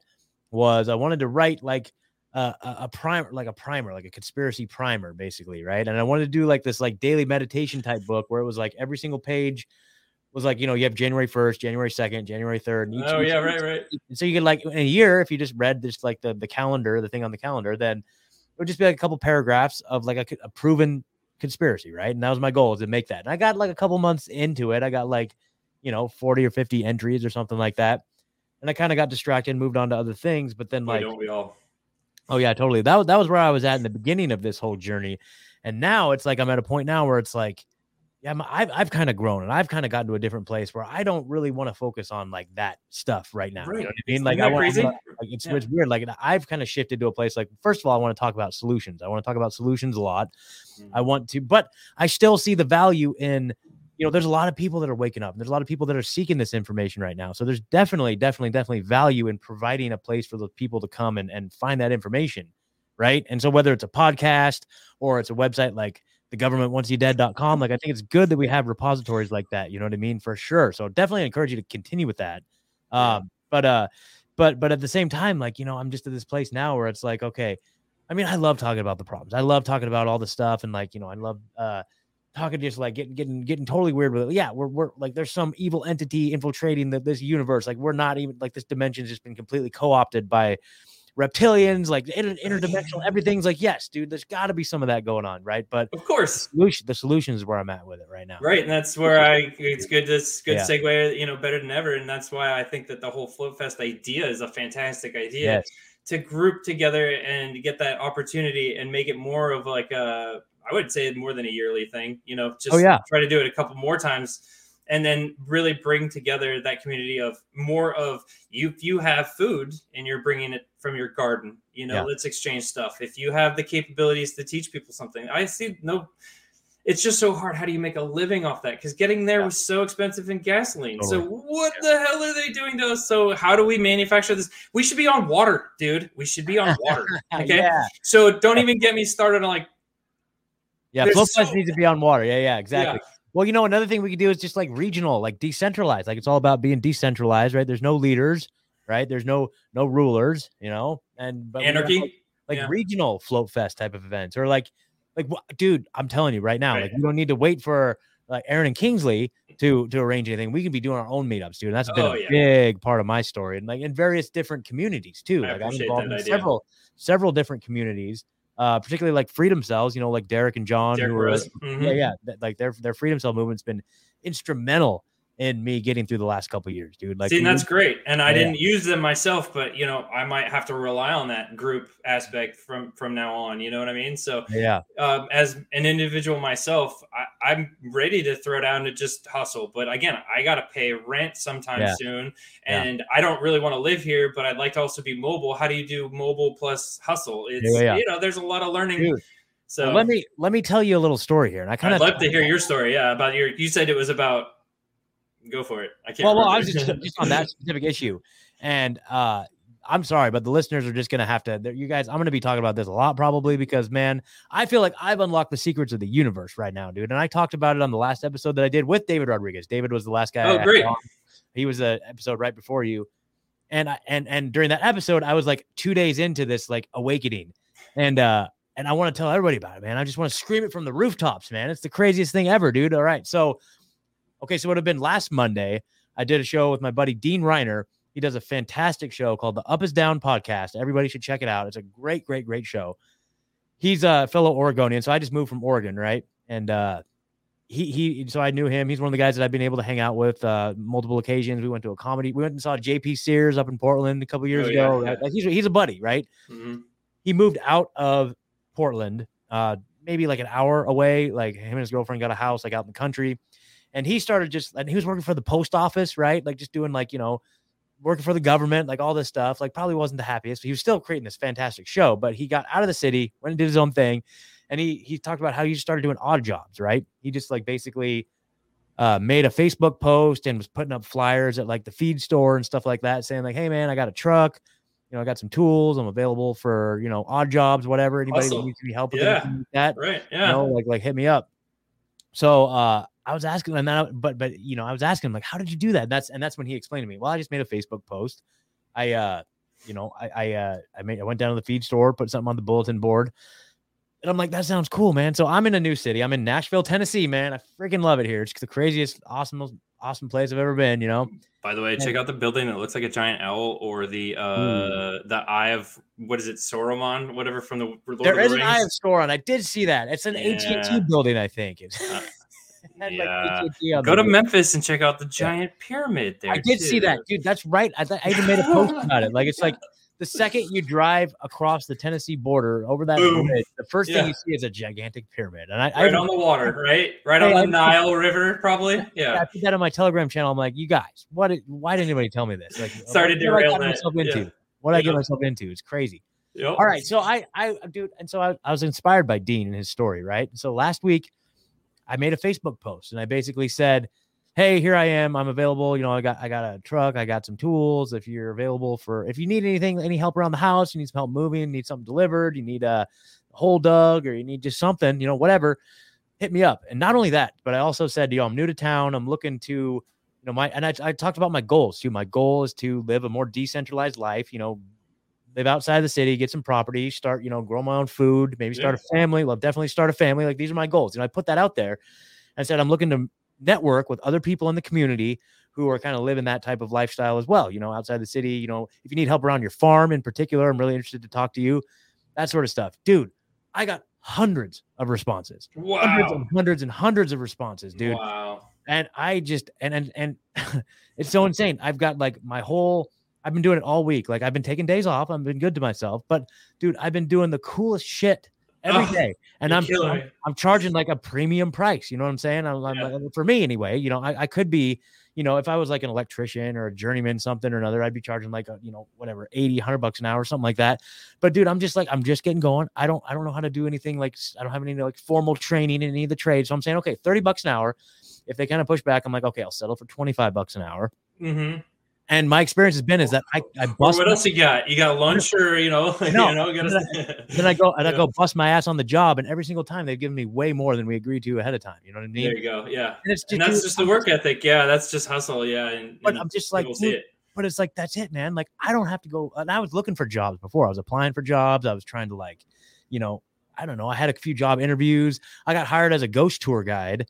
was I wanted to write like a, a primer, like a primer, like a conspiracy primer, basically, right? And I wanted to do like this like daily meditation type book where it was like every single page was like you know you have January first, January second, January third. Oh yeah, right, right. So you could like in a year if you just read just like the the calendar, the thing on the calendar, then it would just be like a couple paragraphs of like a, a proven conspiracy, right? And that was my goal is to make that. And I got like a couple months into it. I got like you know 40 or 50 entries or something like that. And I kind of got distracted and moved on to other things. But then like don't we all? Oh yeah, totally. That that was where I was at in the beginning of this whole journey, and now it's like I'm at a point now where it's like, yeah, i have I've kind of grown and I've kind of gotten to a different place where I don't really want to focus on like that stuff right now. Right. You know what I mean? Like I want, like it's yeah. it's weird. Like I've kind of shifted to a place like first of all, I want to talk about solutions. I want to talk about solutions a lot. Mm-hmm. I want to, but I still see the value in you know, there's a lot of people that are waking up. There's a lot of people that are seeking this information right now. So there's definitely, definitely, definitely value in providing a place for the people to come and, and find that information. Right. And so whether it's a podcast or it's a website like the government wants you dead.com, like I think it's good that we have repositories like that. You know what I mean? For sure. So definitely encourage you to continue with that. Um, but uh, but but at the same time, like, you know, I'm just at this place now where it's like, okay, I mean, I love talking about the problems. I love talking about all the stuff and like, you know, I love uh talking just like getting getting getting totally weird with it. Yeah, we're we're like there's some evil entity infiltrating the, this universe. Like we're not even like this dimension's just been completely co-opted by reptilians, like inter- interdimensional. Everything's like yes, dude. There's got to be some of that going on, right? But of course, the solution, the solution is where I'm at with it right now. Right, and that's where I. It's good. This good yeah. segue. You know, better than ever, and that's why I think that the whole Float Fest idea is a fantastic idea. Yes. To group together and get that opportunity and make it more of like a I would say more than a yearly thing. You know, just oh, yeah. try to do it a couple more times, and then really bring together that community of more of you. If you have food and you're bringing it from your garden, you know, yeah. let's exchange stuff. If you have the capabilities to teach people something, I see no. It's just so hard. How do you make a living off that? Because getting there yeah. was so expensive in gasoline. Totally. So what the hell are they doing to us? So how do we manufacture this? We should be on water, dude. We should be on water. Okay. yeah. So don't even get me started on like yeah, Float Fest so needs to be on water. Yeah, yeah, exactly. Yeah. Well, you know, another thing we could do is just like regional, like decentralized. Like it's all about being decentralized, right? There's no leaders, right? There's no no rulers, you know, and but anarchy, like, like yeah. regional float fest type of events, or like like dude, I'm telling you right now, right. like you don't need to wait for like Aaron and Kingsley to to arrange anything. We can be doing our own meetups, dude. And that's been oh, a yeah. big part of my story, and like in various different communities too. I like I'm involved in several several different communities uh, particularly like freedom cells, you know, like Derek and John, Derek who were, mm-hmm. yeah, yeah, like their their freedom cell movement's been instrumental in me getting through the last couple years, dude. Like, see, that's great. And I yeah. didn't use them myself, but you know, I might have to rely on that group aspect from from now on. You know what I mean? So yeah, um, as an individual myself, I, am ready to throw down to just hustle. But again, I got to pay rent sometime yeah. soon, and yeah. I don't really want to live here, but I'd like to also be mobile. How do you do mobile plus hustle? It's you know, there's a lot of learning. Dude. So well, let me let me tell you a little story here, and I kind of love to hear your story. Yeah, about your. You said it was about Go for it. I can't. Well, well, I was just, just on that specific issue, and uh, I'm sorry, but the listeners are just gonna have to. You guys, I'm gonna be talking about this a lot probably because man, I feel like I've unlocked the secrets of the universe right now, dude. And I talked about it on the last episode that I did with David Rodriguez. David was the last guy. Oh, great. He was the episode right before you, and I and and during that episode, I was like two days into this like awakening, and uh and I want to tell everybody about it, man. I just want to scream it from the rooftops, man. It's the craziest thing ever, dude. All right, so okay, so it would have been last Monday. I did a show with my buddy Dean Reiner he does a fantastic show called the Up is Down podcast. Everybody should check it out. It's a great, great, great show. He's a fellow Oregonian, so I just moved from Oregon, right? And uh, he he, so I knew him. He's one of the guys that I've been able to hang out with uh, multiple occasions. We went to a comedy. We went and saw JP Sears up in Portland a couple years oh, ago. Yeah. He's he's a buddy, right? Mm-hmm. He moved out of Portland, uh, maybe like an hour away. Like him and his girlfriend got a house like out in the country, and he started just and he was working for the post office, right? Like just doing like you know working for the government, like all this stuff, like probably wasn't the happiest. He was still creating this fantastic show, but he got out of the city, went and did his own thing. And he he talked about how he just started doing odd jobs, right? He just like basically uh, made a Facebook post and was putting up flyers at like the feed store and stuff like that, saying like, "Hey man, I got a truck, you know, I got some tools. I'm available for you know odd jobs, whatever. Anybody awesome. needs to be helping yeah. with that, right? Yeah, you know, like like hit me up." So uh, I was asking, and then, but but you know, I was asking him like, how did you do that? And that's and that's when he explained to me. Well, I just made a Facebook post. I uh, you know, I I uh, I made I went down to the feed store, put something on the bulletin board, and I'm like, that sounds cool, man. So I'm in a new city. I'm in Nashville, Tennessee, man. I freaking love it here. It's the craziest, awesome, most awesome place I've ever been. You know. By the way, and, check out the building. It looks like a giant owl, or the uh mm. the eye of what is it, Sauron, whatever from the Lord there is the an eye of Sauron. I did see that. It's an yeah. AT&T building, I think. Uh, yeah. Like Go to Memphis and check out the giant yeah. pyramid there. I did too. see that, dude. That's right. I, th- I even made a post about it. Like it's like the second you drive across the Tennessee border over that bridge, the first yeah. thing you see is a gigantic pyramid. And I right I, on the water, right? Right on the Nile River, probably. Yeah. I put that on my Telegram channel. I'm like, you guys, what? Why didn't anybody tell me this? Like, started to derail myself into. Yeah. What I get myself into? It's crazy. Yep. All right, so I, I, dude, and so I, I was inspired by Dean and his story, right? So last week I made a Facebook post and I basically said, Hey, here I am. I'm available. You know, I got I got a truck, I got some tools. If you're available for if you need anything, any help around the house, you need some help moving, need something delivered, you need a hole dug, or you need just something, you know, whatever, hit me up. And not only that, but I also said, yo, I'm new to town. I'm looking to, you know, my and I, I talked about my goals too. My goal is to live a more decentralized life, you know, live outside the city, get some property, start, you know, grow my own food, maybe start yeah. a family. Well, definitely start a family. Like these are my goals. And I put that out there. I said, I'm looking to network with other people in the community who are kind of living that type of lifestyle as well. You know, outside the city, you know, if you need help around your farm in particular, I'm really interested to talk to you, that sort of stuff. Dude, I got hundreds of responses. Wow. Hundreds and hundreds and hundreds of responses, dude. Wow. And I just, and, and, and it's so insane. I've got like my whole, I've been doing it all week. Like I've been taking days off. I've been good to myself. But dude, I've been doing the coolest shit every oh, day, and I'm, I'm, I'm charging like a premium price. You know what I'm saying? I'm, yeah. I'm, for me anyway. You know, I, I could be. You know, if I was like an electrician or a journeyman, something or another, I'd be charging like a, you know, whatever, 80, 100 bucks an hour, or something like that. But dude, I'm just like, I'm just getting going. I don't, I don't know how to do anything like, I don't have any like formal training in any of the trades. So I'm saying, okay, 30 bucks an hour. If they kind of push back, I'm like, okay, I'll settle for 25 bucks an hour. Mm-hmm. And my experience has been is that I, I bust. What else you got? You got lunch or you know? No, you know then, I, then I go and. I go bust my ass on the job, and every single time they've given me way more than we agreed to ahead of time. You know what I mean? There you go. Yeah, and, it's just, and that's just the work ethic. Yeah, that's just hustle. Yeah, and, but I'm just like, dude, but it's like that's it, man. Like I don't have to go. And I was looking for jobs before. I was applying for jobs. I was trying to like, you know, I don't know. I had a few job interviews. I got hired as a ghost tour guide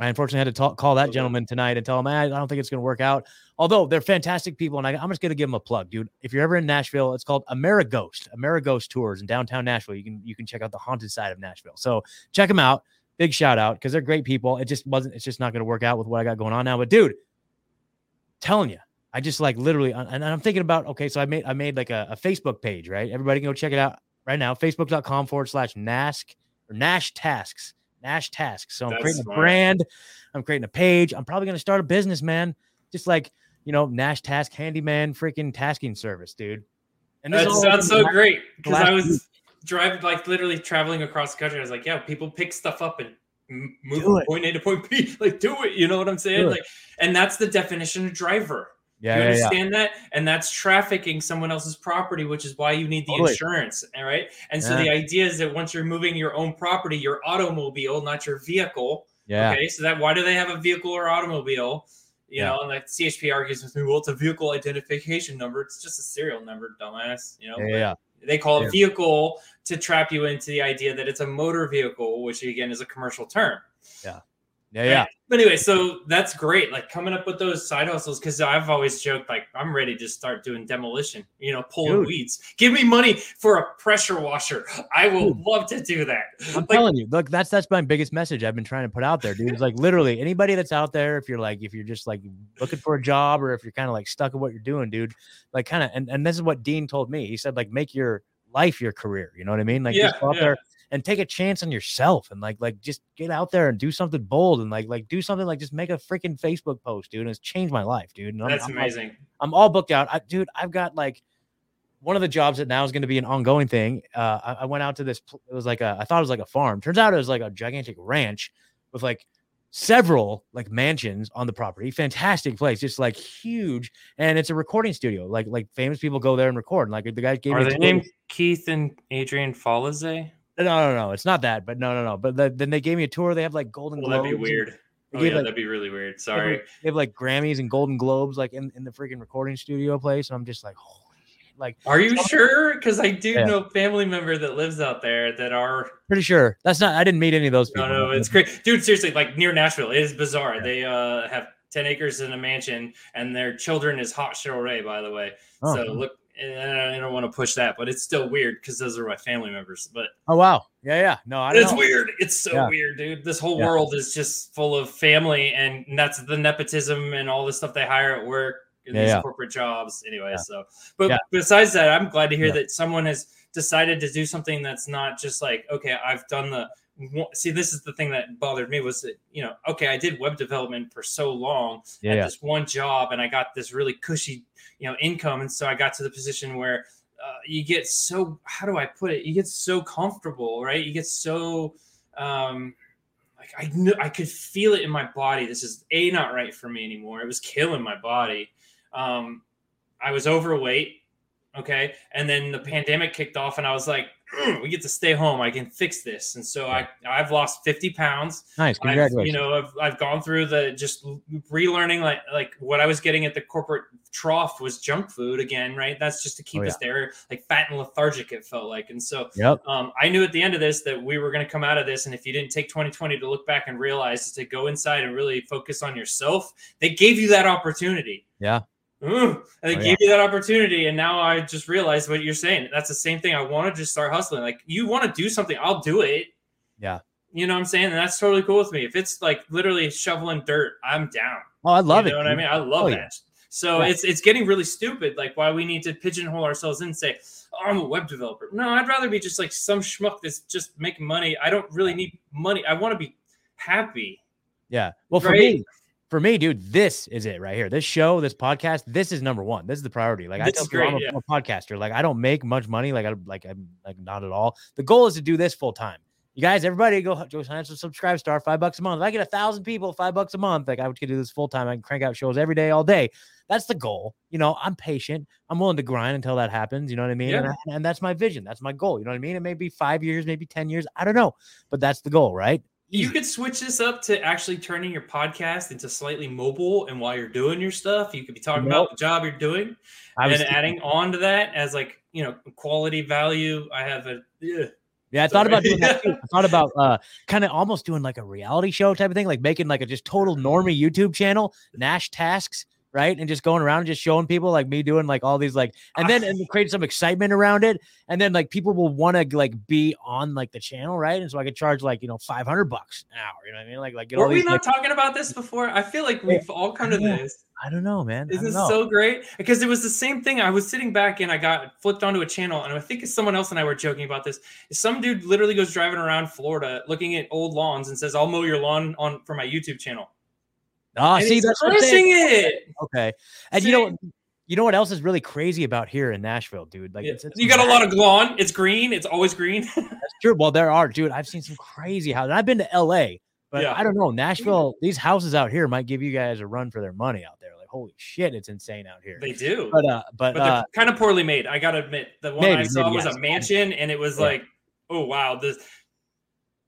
I unfortunately had to talk, call that gentleman tonight and tell him, I don't think it's going to work out. Although they're fantastic people, and I, am just going to give them a plug, dude. If you're ever in Nashville, it's called Amerighost, Amerighost Tours in downtown Nashville. You can you can check out the haunted side of Nashville. So check them out. Big shout out because they're great people. It just wasn't. It's just not going to work out with what I got going on now. But dude, telling you, I just like literally, and I'm thinking about okay. So I made I made like a, a Facebook page, right? Everybody can go check it out right now. Facebook.com forward slash Nask or Nash Tasks Nash Tasks. So I'm That's creating smart. a brand. I'm creating a page. I'm probably going to start a business, man. Just like, you know, Nash Task Handyman freaking tasking service, dude. And this that sounds so last, great because I was driving, like literally traveling across the country. I was like, yeah, people pick stuff up and move from point A to point B. Like, do it. You know what I'm saying? Like, and that's the definition of driver. Yeah, you yeah, understand that? And that's trafficking someone else's property, which is why you need the Totally. insurance. All right. And so Yeah. the idea is that once you're moving your own property, your automobile, not your vehicle. yeah. Okay. So that why do they have a vehicle or automobile? You Yeah. know, and like CHP argues with me, well, it's a vehicle identification number. It's just a serial number, dumbass. You know, Yeah, yeah, they call it Yeah. vehicle to trap you into the idea that it's a motor vehicle, which again is a commercial term. yeah, yeah. Yeah. But anyway, so that's great. Like coming up with those side hustles, because I've always joked like I'm ready to start doing demolition. You know, pulling Dude. weeds. Give me money for a pressure washer. I will Dude. love to do that. I'm Like, telling you, look, that's that's my biggest message I've been trying to put out there, dude. It's like literally anybody that's out there, if you're like, if you're just like looking for a job or if you're kind of like stuck in what you're doing, dude, like kind of, and, and this is what Dean told me. He said, like, make your life your career. You know what I mean? Like, Yeah, just go out yeah. there and take a chance on yourself and like, like, just get out there and do something bold and like, like, do something like just make a freaking Facebook post, dude. And it's changed my life, dude. And that's I'm, like, amazing. I'm all booked out. I, dude, I've got like one of the jobs that now is going to be an ongoing thing. Uh, I, I went out to this. It was like a. I thought it was like a farm. Turns out it was like a gigantic ranch with like several like mansions on the property. Fantastic place, just like huge. And it's a recording studio. Like like famous people go there and record. And like the guy gave Are they named Keith and Adrian Falaze? No, no, no. It's not that. But no, no, no. But the, then they gave me a tour. They have like Golden Well, Globes. that'd be weird. Oh yeah, like- that'd be really weird. They have, Sorry. They have like Grammys and Golden Globes like in, in the freaking recording studio place. And I'm just like, holy shit. Like Are you sure? Because I do Yeah. know family member that lives out there that are pretty sure that's not. I didn't meet any of those people. no, no, it's great, dude. Seriously, like near Nashville, it is bizarre. They uh have ten acres in a mansion, and their children is Hot Cheryl Ray, by the way. Oh, so look, and I don't want to push that, but it's still weird because those are my family members. But oh wow. Yeah, yeah. No, I don't it's know. weird. It's so Yeah. weird, dude. This whole Yeah. world is just full of family, and that's the nepotism and all the stuff they hire at work in Yeah, these corporate jobs. Anyway, so but besides that, I'm glad to hear that someone has decided to do something that's not just like, okay, I've done the. See, this is the thing that bothered me was that you know, okay, I did web development for so long Yeah, at yeah. this one job, and I got this really cushy, you know, income, and so I got to the position where uh, you get so how do I put it? You get so comfortable, right? You get so um like I knew I could feel it in my body. This is a not right for me anymore. It was killing my body. Um I was overweight, okay, and then the pandemic kicked off, and I was like, "Mm, we get to stay home. I can fix this, and so I I've lost fifty pounds. Nice. I've, you know, I've, I've gone through the just relearning like like what I was getting at the corporate trough was junk food again, right? That's just to keep Oh, us there, like fat and lethargic. It felt like, and so yep. um, I knew at the end of this that we were going to come out of this, and if you didn't take 2020 to look back and realize to go inside and really focus on yourself, they gave you that opportunity. Yeah. Ooh, and they Oh, gave yeah. you that opportunity, and now I just realized what you're saying. That's the same thing. I want to just start hustling. Like you want to do something, I'll do it. Yeah. You know what I'm saying? And that's totally cool with me. If it's like literally shoveling dirt, I'm down. Oh, I love you it. know what I mean? I love Oh, that. yeah. So it's it's getting really stupid. Like why we need to pigeonhole ourselves in and say, oh, I'm a web developer. No, I'd rather be just like some schmuck that's just making money. I don't really need money. I want to be happy. Yeah. Well, for me, for me, dude, this is it right here. This show, this podcast, this is number one. This is the priority. Like I This tell is people, I'm, a, yeah. I'm a podcaster. Like I don't make much money. Like I like I'm like not at all. The goal is to do this full time. You guys, everybody, go go sign up to subscribe star five bucks a month. If I get a thousand people, five bucks a month. Like I would do this full time. I can crank out shows every day, all day. That's the goal. You know, I'm patient. I'm willing to grind until that happens. You know what I mean? And, Yeah. I- and that's my vision. That's my goal. You know what I mean? It may be five years, maybe ten years. I don't know, but that's the goal, right? You could switch this up to actually turning your podcast into slightly mobile, and while you're doing your stuff, you could be talking Nope. about the job you're doing, I was and adding on to that as like you know quality value. I have a yeah. Yeah, I thought about doing that too. I thought about uh kind of almost doing like a reality show type of thing, like making like a just total normie YouTube channel, Nash tasks, right? And just going around and just showing people like me doing like all these like and then and create some excitement around it. And then like people will want to like be on like the channel, right? And so I could charge like, you know, 500 bucks an hour, you know what I mean? Like like get Were we these not like, talking about this before? I feel like we've all come to Yeah. this. I don't know, man. This so great? Because it was the same thing. I was sitting back and I got flipped onto a channel, and I think someone else and I were joking about this. Some dude literally goes driving around Florida looking at old lawns and says, "I'll mow your lawn on for my YouTube channel." Ah, and see, that's what I'm saying. crushing it. Okay. And you know? You know what else is really crazy about here in Nashville, dude? Like Yeah. it's, it's you got a lot of lawn. It's green. It's always green. That's true. Well, there are, dude. I've seen some crazy houses. I've been to LA But Yeah. I don't know. Nashville, these houses out here might give you guys a run for their money out there. Like, holy shit, it's insane out here. They do. But uh, but, but uh, they're kind of poorly made. I gotta admit, the one I saw maybe, was yes. a mansion, and it was Yeah. like, oh wow, this.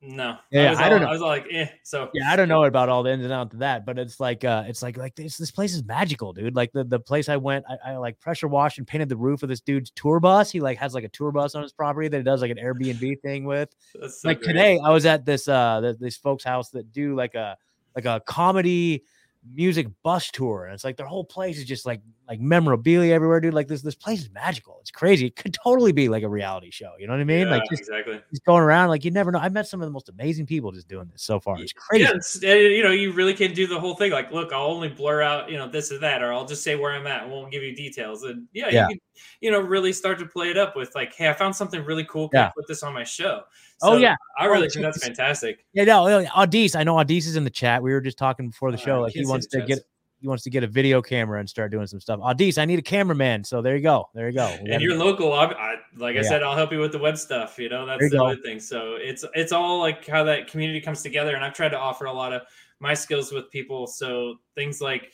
No, Yeah, I, was I don't know. I was all like, eh. So yeah, I don't know about all the ins and outs of that, but it's like uh it's like like this this place is magical, dude. Like the, the place I went, I, I like pressure washed and painted the roof of this dude's tour bus. He like has like a tour bus on his property that he does like an Airbnb thing with. So like great. today I was at this uh th- this folks house that do like a like a comedy music bus tour and it's like their whole place is just like like memorabilia everywhere dude like this this place is magical it's crazy it could totally be like a reality show you know what i mean Yeah, like just, exactly. just going around like you never know i met some of the most amazing people just doing this so far it's crazy Yeah, it's, you know, you really can do the whole thing. Like, look, I'll only blur out, you know, this or that, or I'll just say where I'm at. and won't give you details. And yeah, Yeah. you can, you know, really start to play it up with like, hey, I found something really cool. Can Yeah. I put this on my show? Oh, yeah. I really Oh, think that's fantastic. yeah no no, Audis, i know Audis is in the chat we were just talking before the Uh, show like he wants to get. He wants to get a video camera and start doing some stuff Audis, i need a cameraman so there you go there you go and you're local. I, I like I said, I'll help you with the web stuff. You know, that's the go. other thing. So it's it's all like how that community comes together, and I've tried to offer a lot of my skills with people. So things like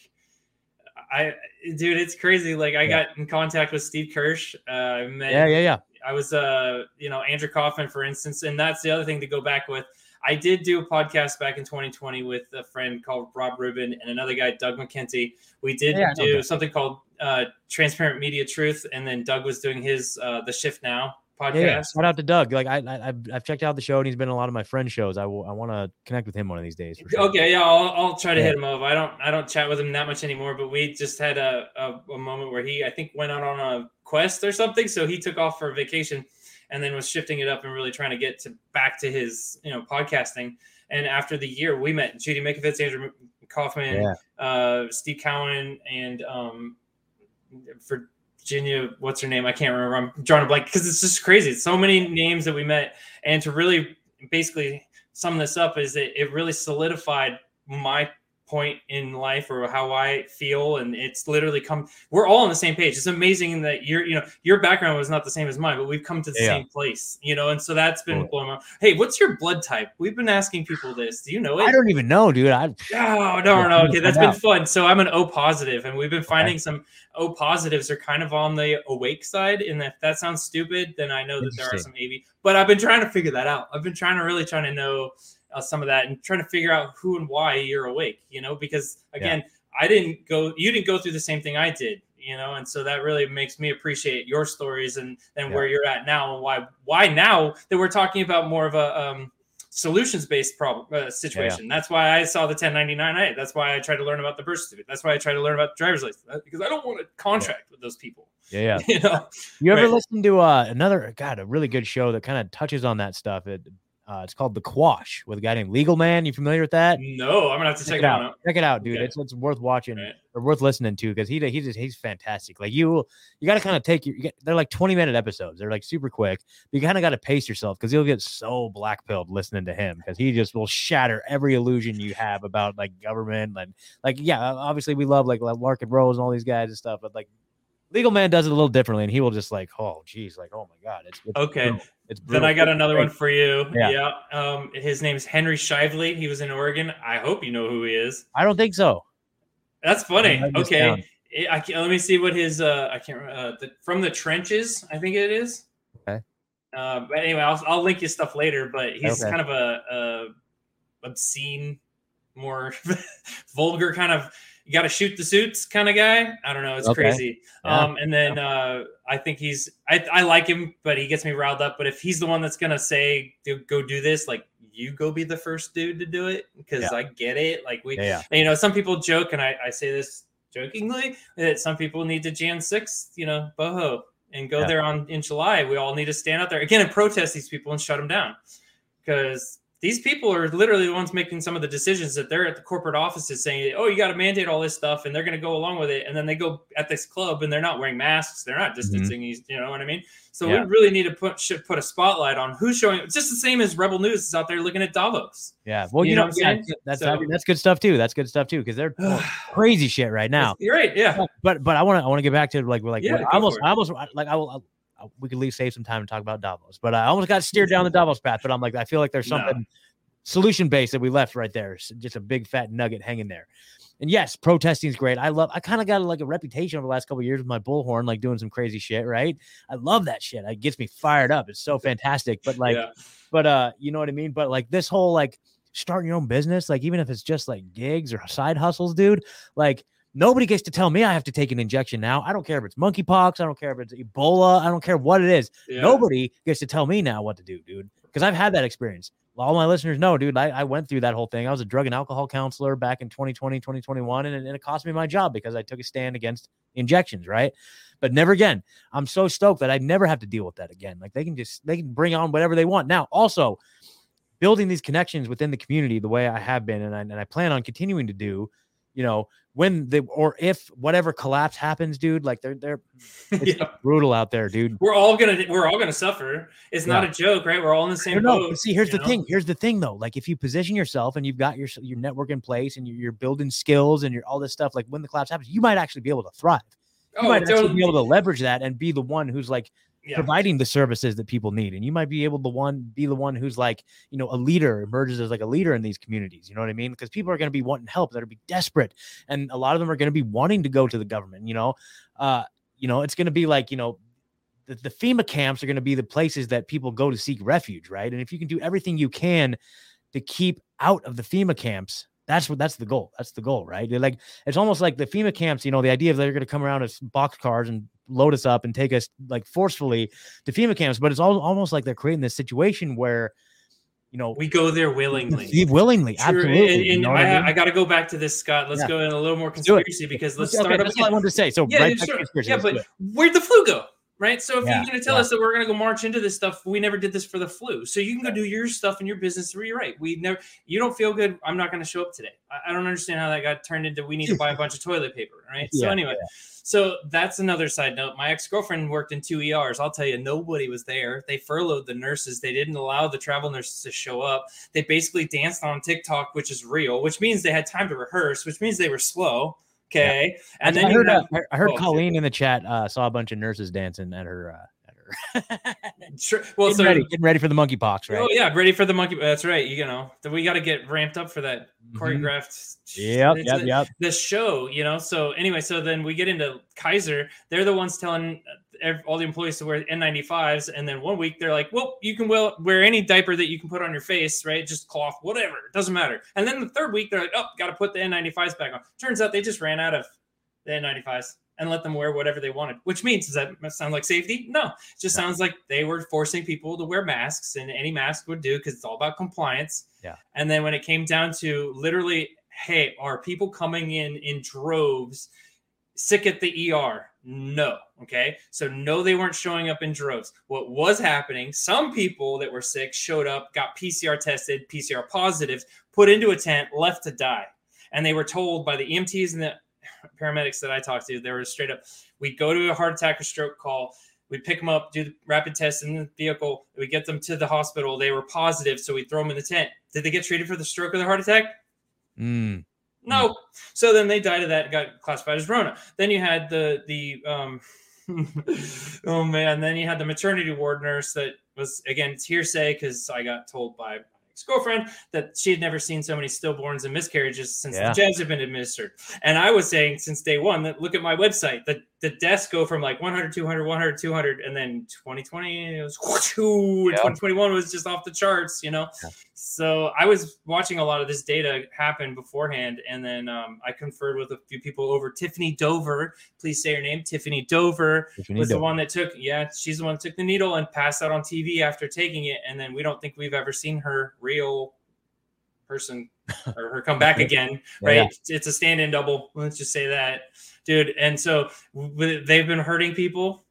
I, dude, it's crazy. Like I Yeah. got in contact with Steve Kirsch. Uh, I met yeah yeah yeah I was, uh, you know, Andrew Kaufman, for instance, and that's the other thing to go back with. I did do a podcast back in 2020 with a friend called Rob Rubin and another guy, Doug McKenty. We did Yeah, do something called uh, Transparent Media Truth, and then Doug was doing his uh, The Shift Now podcast. Yeah. Shout out to Doug. Like I, I, I've, checked out the show and he's been in a lot of my friend shows. I, will, I want to connect with him one of these days. For sure. Okay, yeah, I'll, I'll try to Yeah. hit him up. I don't I don't chat with him that much anymore, but we just had a, a, a moment where he I think went out on a quest or something, so he took off for a vacation and then was shifting it up and really trying to get to back to his you know podcasting. And after the year, we met Judy Mikovits, Andrew Kaufman, Yeah. uh, Steve Cowan, and um, Virginia. What's her name? I can't remember. I'm drawing a blank because it's just crazy. It's so many names that we met, and to really basically sum this up is that it really solidified my point in life or how I feel and it's literally come we're all on the same page. It's amazing that your you know your background was not the same as mine, but we've come to the Yeah. same place, you know, and so that's been Totally. blowing my Hey, what's your blood type? We've been asking people this. Do you know it? I don't even know, dude. I, Oh, no, no. Okay, That's been out. fun. So I'm an O positive, and we've been finding some O positives are kind of on the awake side. And if that sounds stupid, then I know that there are some AB. But I've been trying to figure that out. I've been trying to really trying to know uh, some of that and trying to figure out who and why you're awake. You know, because again, I didn't go. You didn't go through the same thing I did. You know, and so that really makes me appreciate your stories and and Yeah. where you're at now and why why now that we're talking about more of a um, solutions based problem uh, situation. That's why I saw the 1099A. That's why I tried to learn about the birth certificate. That's why I tried to learn about driver's license because I don't want to contract with those people. yeah, yeah. You know, You ever Right. listen to uh, another God, a really good show that kind of touches on that stuff? It, uh, it's called The Quash with a guy named Legal Man. You familiar with that? no, I'm gonna have to check, Check it out. Check it out, dude. Okay. It's it's worth watching Right. or worth listening to because he he's just, he's fantastic. Like you, you got to kind of take your. You get, they're like twenty minute episodes. They're like super quick. But you kind of got to pace yourself because you'll get so black pilled listening to him because he just will shatter every illusion you have about like government and like yeah. Obviously, we love like Larken Rose and all these guys and stuff, but like. Legal man does it a little differently, and he will just like, oh, geez, like, oh my god, it's, it's Okay. brutal. It's Then. I got another one for you. Yeah. Yeah. Um, his name's Henry Shively. He was in Oregon. I hope you know who he is. I don't think so. That's funny. Okay. down. I can, let me see what his uh I can't remember uh, the, from the trenches. I think it is. Okay. Uh, but anyway, I'll I'll link you stuff later. But he's Okay. kind of a, a obscene, more vulgar kind of. You got to shoot the suits kind of guy. I don't know. It's Okay. crazy. Yeah. Um, and then uh, I think he's I I like him, but he gets me riled up. But if he's the one that's gonna say go do this, like you go be the first dude to do it because Yeah. I get it. Like we Yeah, you know, some people joke, and I, I say this jokingly, that some people need to Jan 6th, you know, boho, and go there on in July. We all need to stand out there again and protest these people and shut them down. Because these people are literally the ones making some of the decisions that they're at the corporate offices saying, oh, you got to mandate all this stuff, and they're going to go along with it. And then they go at this club and they're not wearing masks, they're not distancing, you know what I mean? So Mm-hmm. Yeah. we really need to put should put a spotlight on who's showing. It's just the same as Rebel News is out there looking at Davos. Yeah. Well, you, You know, know what I'm yeah, saying? that's So- that's good stuff too. That's good stuff too because they're crazy shit right now. You're right. Yeah. But but, I want to I want to get back to like we're like Yeah, I go almost. I almost like I will. I, we could leave save some time to talk about Davos, but I almost got steered down the Davos path. But I'm like I feel like there's No. something solution based that we left right there. Just a big fat nugget hanging there. And yes, protesting is great. I love. I kind of got like a reputation over the last couple years with my bullhorn, like doing some crazy shit. Right? I love that shit. It gets me fired up. It's so fantastic. But like, yeah. but uh, you know what I mean. But like this whole like starting your own business, like even if it's just like gigs or side hustles, dude, like Nobody gets to tell me I have to take an injection now. I don't care if it's monkeypox. I don't care if it's Ebola. I don't care what it is. Yeah. Nobody gets to tell me now what to do, dude. Because I've had that experience. All my listeners know, dude, I, I, went through that whole thing. I was a drug and alcohol counselor back in 2020, 2021, and, and it cost me my job because I took a stand against injections, right? But never again. I'm so stoked that I never have to deal with that again. Like they can just, they can bring on whatever they want. Now, also, building these connections within the community the way I have been, and I, and I plan on continuing to do, you know, when the or if whatever collapse happens, dude, like they're they're it's yeah. brutal out there, dude. We're all gonna we're all gonna suffer. It's not a joke, right? We're all in the same no, boat. See, here's the know? thing. Here's the thing, though. Like if you position yourself and you've got your your network in place and you're, you're building skills and you're all this stuff, like when the collapse happens, you might actually be able to thrive. You oh, might actually be able to leverage that and be the one who's like yeah. providing the services that people need. And you might be able to one be the one who's like, you know, a leader emerges as like a leader in these communities. You know what I mean? Because people are going to be wanting help, they're be desperate. And a lot of them are going to be wanting to go to the government, you know. Uh, you know, it's going to be like, you know, the, the FEMA camps are going to be the places that people go to seek refuge, right? And if you can do everything you can to keep out of the FEMA camps, that's what that's the goal. That's the goal, right? They're like it's almost like the FEMA camps, you know, the idea of they're going to come around as box cars and load us up and take us like forcefully to FEMA camps, but it's all almost like they're creating this situation where you know we go there willingly. willingly absolutely and, and you know I, I, mean? I, gotta go back to this scott let's yeah. go in a little more conspiracy because let's, let's start okay, that's what i wanted to say. So yeah, right sure. yeah but where'd the flu go right? So if yeah, you're going to tell yeah. us that we're going to go march into this stuff, we never did this for the flu. So you can go do your stuff in your business. You're right. We never. You don't feel good. I'm not going to show up today. I, I, don't understand how that got turned into we need to buy a bunch of toilet paper, right? Yeah, so anyway, so that's another side note. My ex girlfriend worked in two ERs. I'll tell you, nobody was there. They furloughed the nurses. They didn't allow the travel nurses to show up. They basically danced on TikTok, which is real, which means they had time to rehearse, which means they were slow Okay. Yeah. And then I heard, have, uh, I heard oh, Colleen in the chat uh, saw a bunch of nurses dancing at her. Uh, sure. Well, getting so ready, getting ready for the monkeypox, right? Oh yeah, ready for the monkey. That's right. You know, we got to get ramped up for that mm-hmm. choreographed. Yep, yep, yep. The show, you know. So anyway, so then we get into Kaiser. They're the ones telling all the employees to wear N95s, and then one week they're like, "Well, you can wear, wear any diaper that you can put on your face, right? Just cloth, whatever, it doesn't matter." And then the third week they're like, "Oh, got to put the N95s back on." Turns out they just ran out of the N95s and let them wear whatever they wanted. Which means does that sound like safety? No, it just no. sounds like they were forcing people to wear masks, and any mask would do because it's all about compliance. Yeah. And then when it came down to literally, hey, are people coming in in droves? sick at the ER? No. Okay. So, no, they weren't showing up in droves. What was happening, some people that were sick showed up, got PCR tested, PCR positive, put into a tent, left to die. And they were told by the EMTs and the paramedics that I talked to, they were straight up, we go to a heart attack or stroke call. We pick them up, do the rapid test in the vehicle. We get them to the hospital. They were positive, so we throw them in the tent. Did they get treated for the stroke or the heart attack? Mm. No. So then they died of that, got classified as Rona. Then you had the the um oh man, then you had the maternity ward nurse that was again it's hearsay because I got told by my ex girlfriend that she had never seen so many stillborns and miscarriages since yeah. the jabs have been administered. And I was saying since day one that look at my website, the, the deaths go from like 100, 200, 100, 200, and then 2020 it was whoo, yeah. 2021 was just off the charts, you know. Yeah. So I was watching a lot of this data happen beforehand, and then um, I conferred with a few people over. Tiffany Dover, please say her name. Tiffany Dover Tiffany was Dover. the one that took, yeah, she's the one that took the needle and passed out on TV after taking it, and then we don't think we've ever seen her real person or her come back again, right? Yeah. It's a stand-in double. Let's just say that, dude. And so they've been hurting people.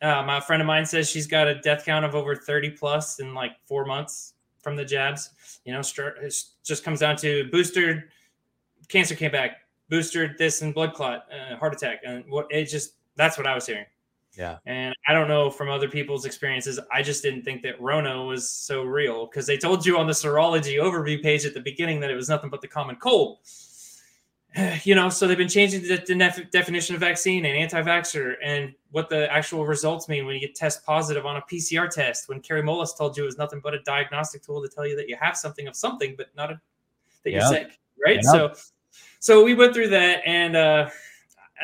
Uh, my friend of mine says she's got a death count of over 30 plus in like four months from the jabs. You know, it just comes down to booster cancer came back, boosted this and blood clot, uh, heart attack, and what it just that's what I was hearing. Yeah. And I don't know from other people's experiences. I just didn't think that Rona was so real because they told you on the serology overview page at the beginning that it was nothing but the common cold. you know, so they've been changing the, the nef- definition of vaccine and anti-vaxxer and what the actual results mean when you get test positive on a PCR test. When Kary Mullis told you it was nothing but a diagnostic tool to tell you that you have something of something, but not a, that you're sick, right? So, so we went through that, and uh,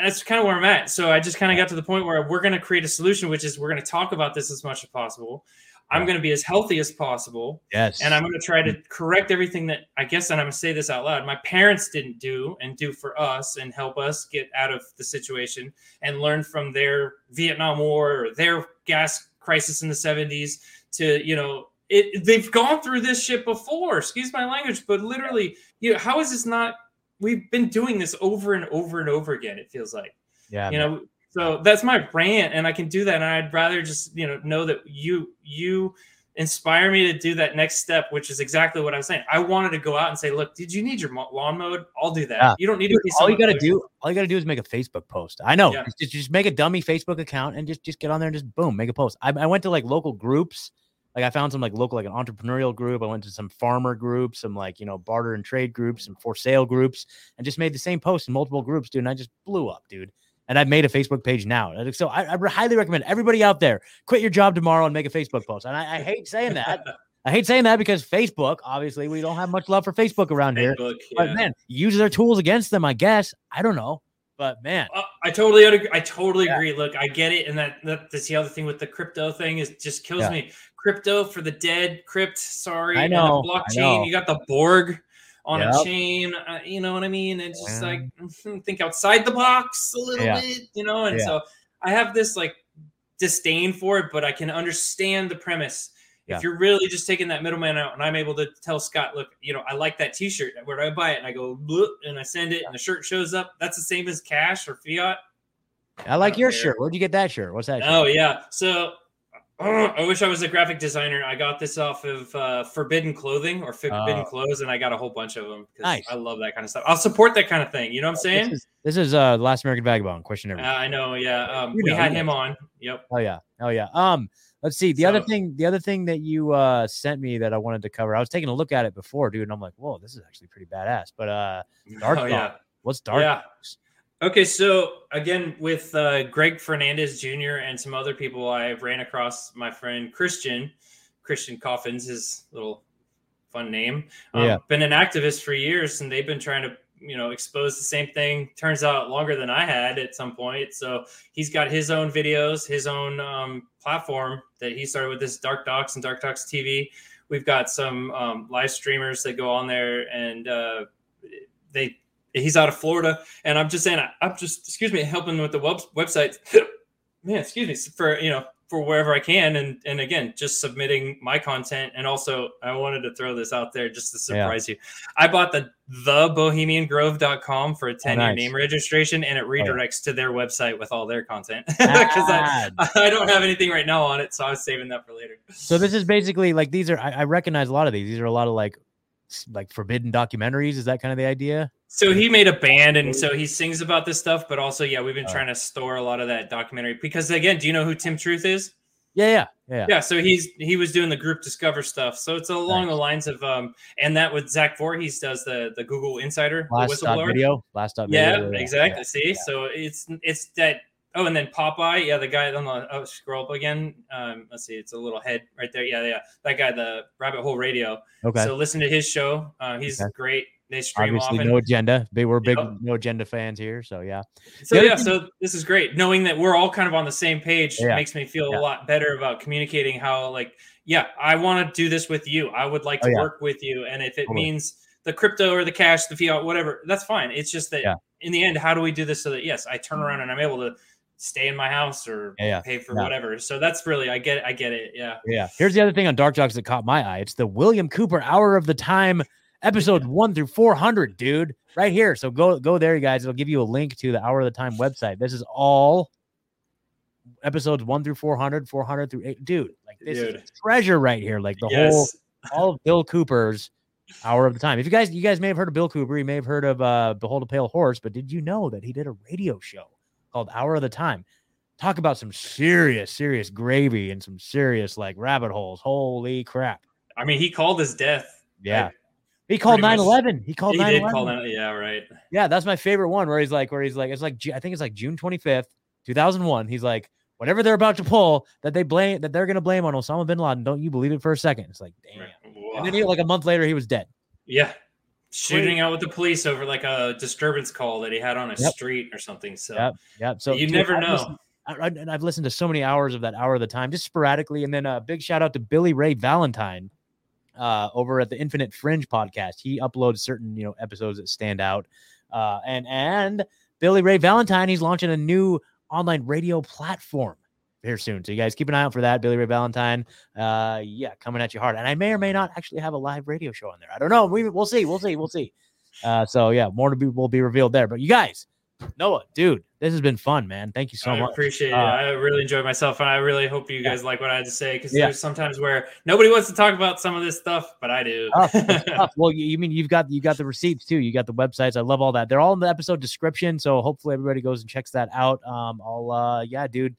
that's kind of where I'm at. So I just kind of got to the point where we're going to create a solution, which is we're going to talk about this as much as possible. I'm going to be as healthy as possible. Yes. And I'm going to try to correct everything that I guess, and I'm going to say this out loud, my parents didn't do and do for us and help us get out of the situation and learn from their Vietnam War or their gas crisis in the 70s to, you know, it, they've gone through this shit before. Excuse my language, but literally, you know, how is this not? We've been doing this over and over and over again. It feels like, yeah, you know, so that's my rant, and I can do that. And I'd rather just you know know that you you inspire me to do that next step, which is exactly what I'm saying. I wanted to go out and say, look, did you need your lawn mowed? I'll do that. Yeah. You don't need to. all you got to do, all you got to do is make a Facebook post. I know, yeah. just, just make a dummy Facebook account and just just get on there and just boom, make a post. I, I went to like local groups. Like I found some like local like an entrepreneurial group. I went to some farmer groups, some like you know barter and trade groups, some for sale groups, and just made the same post in multiple groups, dude. And I just blew up, dude and I've made a Facebook page now. So I, I, highly recommend everybody out there quit your job tomorrow and make a Facebook post. And I, I hate saying that. I hate saying that because Facebook, obviously, we don't have much love for Facebook around Facebook, here. Yeah. But man, use their tools against them. I guess I don't know, but man, uh, I totally, agree. I totally yeah. agree. Look, I get it, and that, that that's the other thing with the crypto thing is just kills yeah. me. Crypto for the dead, crypt. Sorry, I know. blockchain. I know. You got the Borg on yep. a chain. Uh, you know what I mean? It's just like mm-hmm, think outside the box a little yeah. bit, you know. And yeah. so I have this like disdain for it, but I can understand the premise. Yeah. If you're really just taking that middleman out, and I'm able to tell Scott, look, you know, I like that T-shirt. Where do I buy it? And I go, and I send it, and the shirt shows up. That's the same as cash or fiat. I like I your care. shirt. Where'd you get that shirt? What's that? Shirt? Oh yeah, so I wish I was a graphic designer. I got this off of uh, Forbidden Clothing or Forbidden uh, Clothes, and I got a whole bunch of them. Nice. I love that kind of stuff. I'll support that kind of thing. You know what I'm saying? This is, this is uh, Last American Vagabond question. Uh, I know. Yeah. Um, we had him on. Yep. Oh yeah. Oh yeah. Um, let's see. The so, other thing, the other thing that you uh sent me that I wanted to cover. I was taking a look at it before, dude, and I'm like, whoa, this is actually pretty badass. But uh, Dark. Oh, yeah. What's Dark? Yeah. Okay, so again with uh, Greg Fernandez Jr. and some other people, I ran across my friend Christian, Christian Coffins, his little fun name. Um, yeah. Been an activist for years, and they've been trying to you know expose the same thing. Turns out longer than I had at some point. So he's got his own videos, his own um, platform that he started with this Dark Dox and Dark Dox TV. We've got some um, live streamers that go on there and uh, they he's out of Florida, and I'm just saying, I'm just excuse me, helping with the web, website. Man, excuse me for you know for wherever I can, and and again, just submitting my content, and also I wanted to throw this out there just to surprise yeah. you. I bought the thebohemiangrove.com for a 10 year nice. name registration, and it redirects oh, yeah. to their website with all their content because I, I don't have anything right now on it, so I was saving that for later. So this is basically like these are I, I recognize a lot of these. These are a lot of like like forbidden documentaries. Is that kind of the idea? So he made a band, and so he sings about this stuff. But also, yeah, we've been trying to store a lot of that documentary because, again, do you know who Tim Truth is? Yeah, yeah, yeah. Yeah. So he's he was doing the group Discover stuff. So it's along nice. the lines of um, and that with Zach Vorhies does the the Google Insider last the video, last stop video. Yeah, exactly. Yeah. See, yeah. so it's it's that Oh, and then Popeye, yeah, the guy on the oh, scroll up again. Um, let's see, it's a little head right there. Yeah, yeah, that guy, the Rabbit Hole Radio. Okay. So listen to his show. Uh, he's okay. great. They stream obviously often. no agenda. They were big yep. no agenda fans here, so yeah. So yeah, thing- so this is great. Knowing that we're all kind of on the same page yeah. makes me feel yeah. a lot better about communicating how like yeah, I want to do this with you. I would like to oh, yeah. work with you, and if it totally. means the crypto or the cash, the fiat, whatever, that's fine. It's just that in the end, how do we do this so that yes, I turn around and I'm able to stay in my house or yeah, pay for yeah. whatever. So that's really I get I get it. Yeah. Yeah. Here's the other thing on Dark Dox that caught my eye. It's the William Cooper Hour of the Time episode 1 through 400, dude. Right here. So go go there you guys. It'll give you a link to the Hour of the Time website. This is all episodes 1 through 400, 400 through 8. Dude, like this dude. is treasure right here. Like the yes. whole all of Bill Cooper's Hour of the Time. If you guys you guys may have heard of Bill Cooper, you may have heard of uh Behold a Pale Horse, but did you know that he did a radio show? Called Hour of the Time. Talk about some serious, serious gravy and some serious like rabbit holes. Holy crap. I mean, he called his death. Yeah. He called Pretty 9 much. 11. He called he 9 did 11. call that. Yeah, right. Yeah, that's my favorite one where he's like, where he's like, it's like, I think it's like June 25th, 2001. He's like, whatever they're about to pull that they blame, that they're going to blame on Osama bin Laden. Don't you believe it for a second? It's like, damn. Right. And then he, like a month later, he was dead. Yeah. Shooting out with the police over like a disturbance call that he had on a Yep. street or something. So Yep. Yep. So you dude, never I've know. listened- I, and I've listened to so many hours of that hour of the time, just sporadically. And then a big shout out to Billy Ray Valentine uh, over at the Infinite Fringe podcast. He uploads certain you know episodes that stand out. Uh, and and Billy Ray Valentine, he's launching a new online radio platform here soon. So you guys keep an eye out for that. Billy Ray Valentine, uh, yeah, coming at you hard. And I may or may not actually have a live radio show on there. I don't know. We we'll see. We'll see. We'll see. Uh, so yeah, more to be will be revealed there. But you guys, Noah, dude, this has been fun, man. Thank you so I much. appreciate it. Uh, I really enjoyed myself, and I really hope you Yeah. guys like what I had to say because Yeah. there's sometimes where nobody wants to talk about some of this stuff, but I do. Tough. Well, you, you mean you've got you got the receipts too. You got the websites. I love all that. They're all in the episode description. So hopefully everybody goes and checks that out. Um, I'll uh yeah, dude.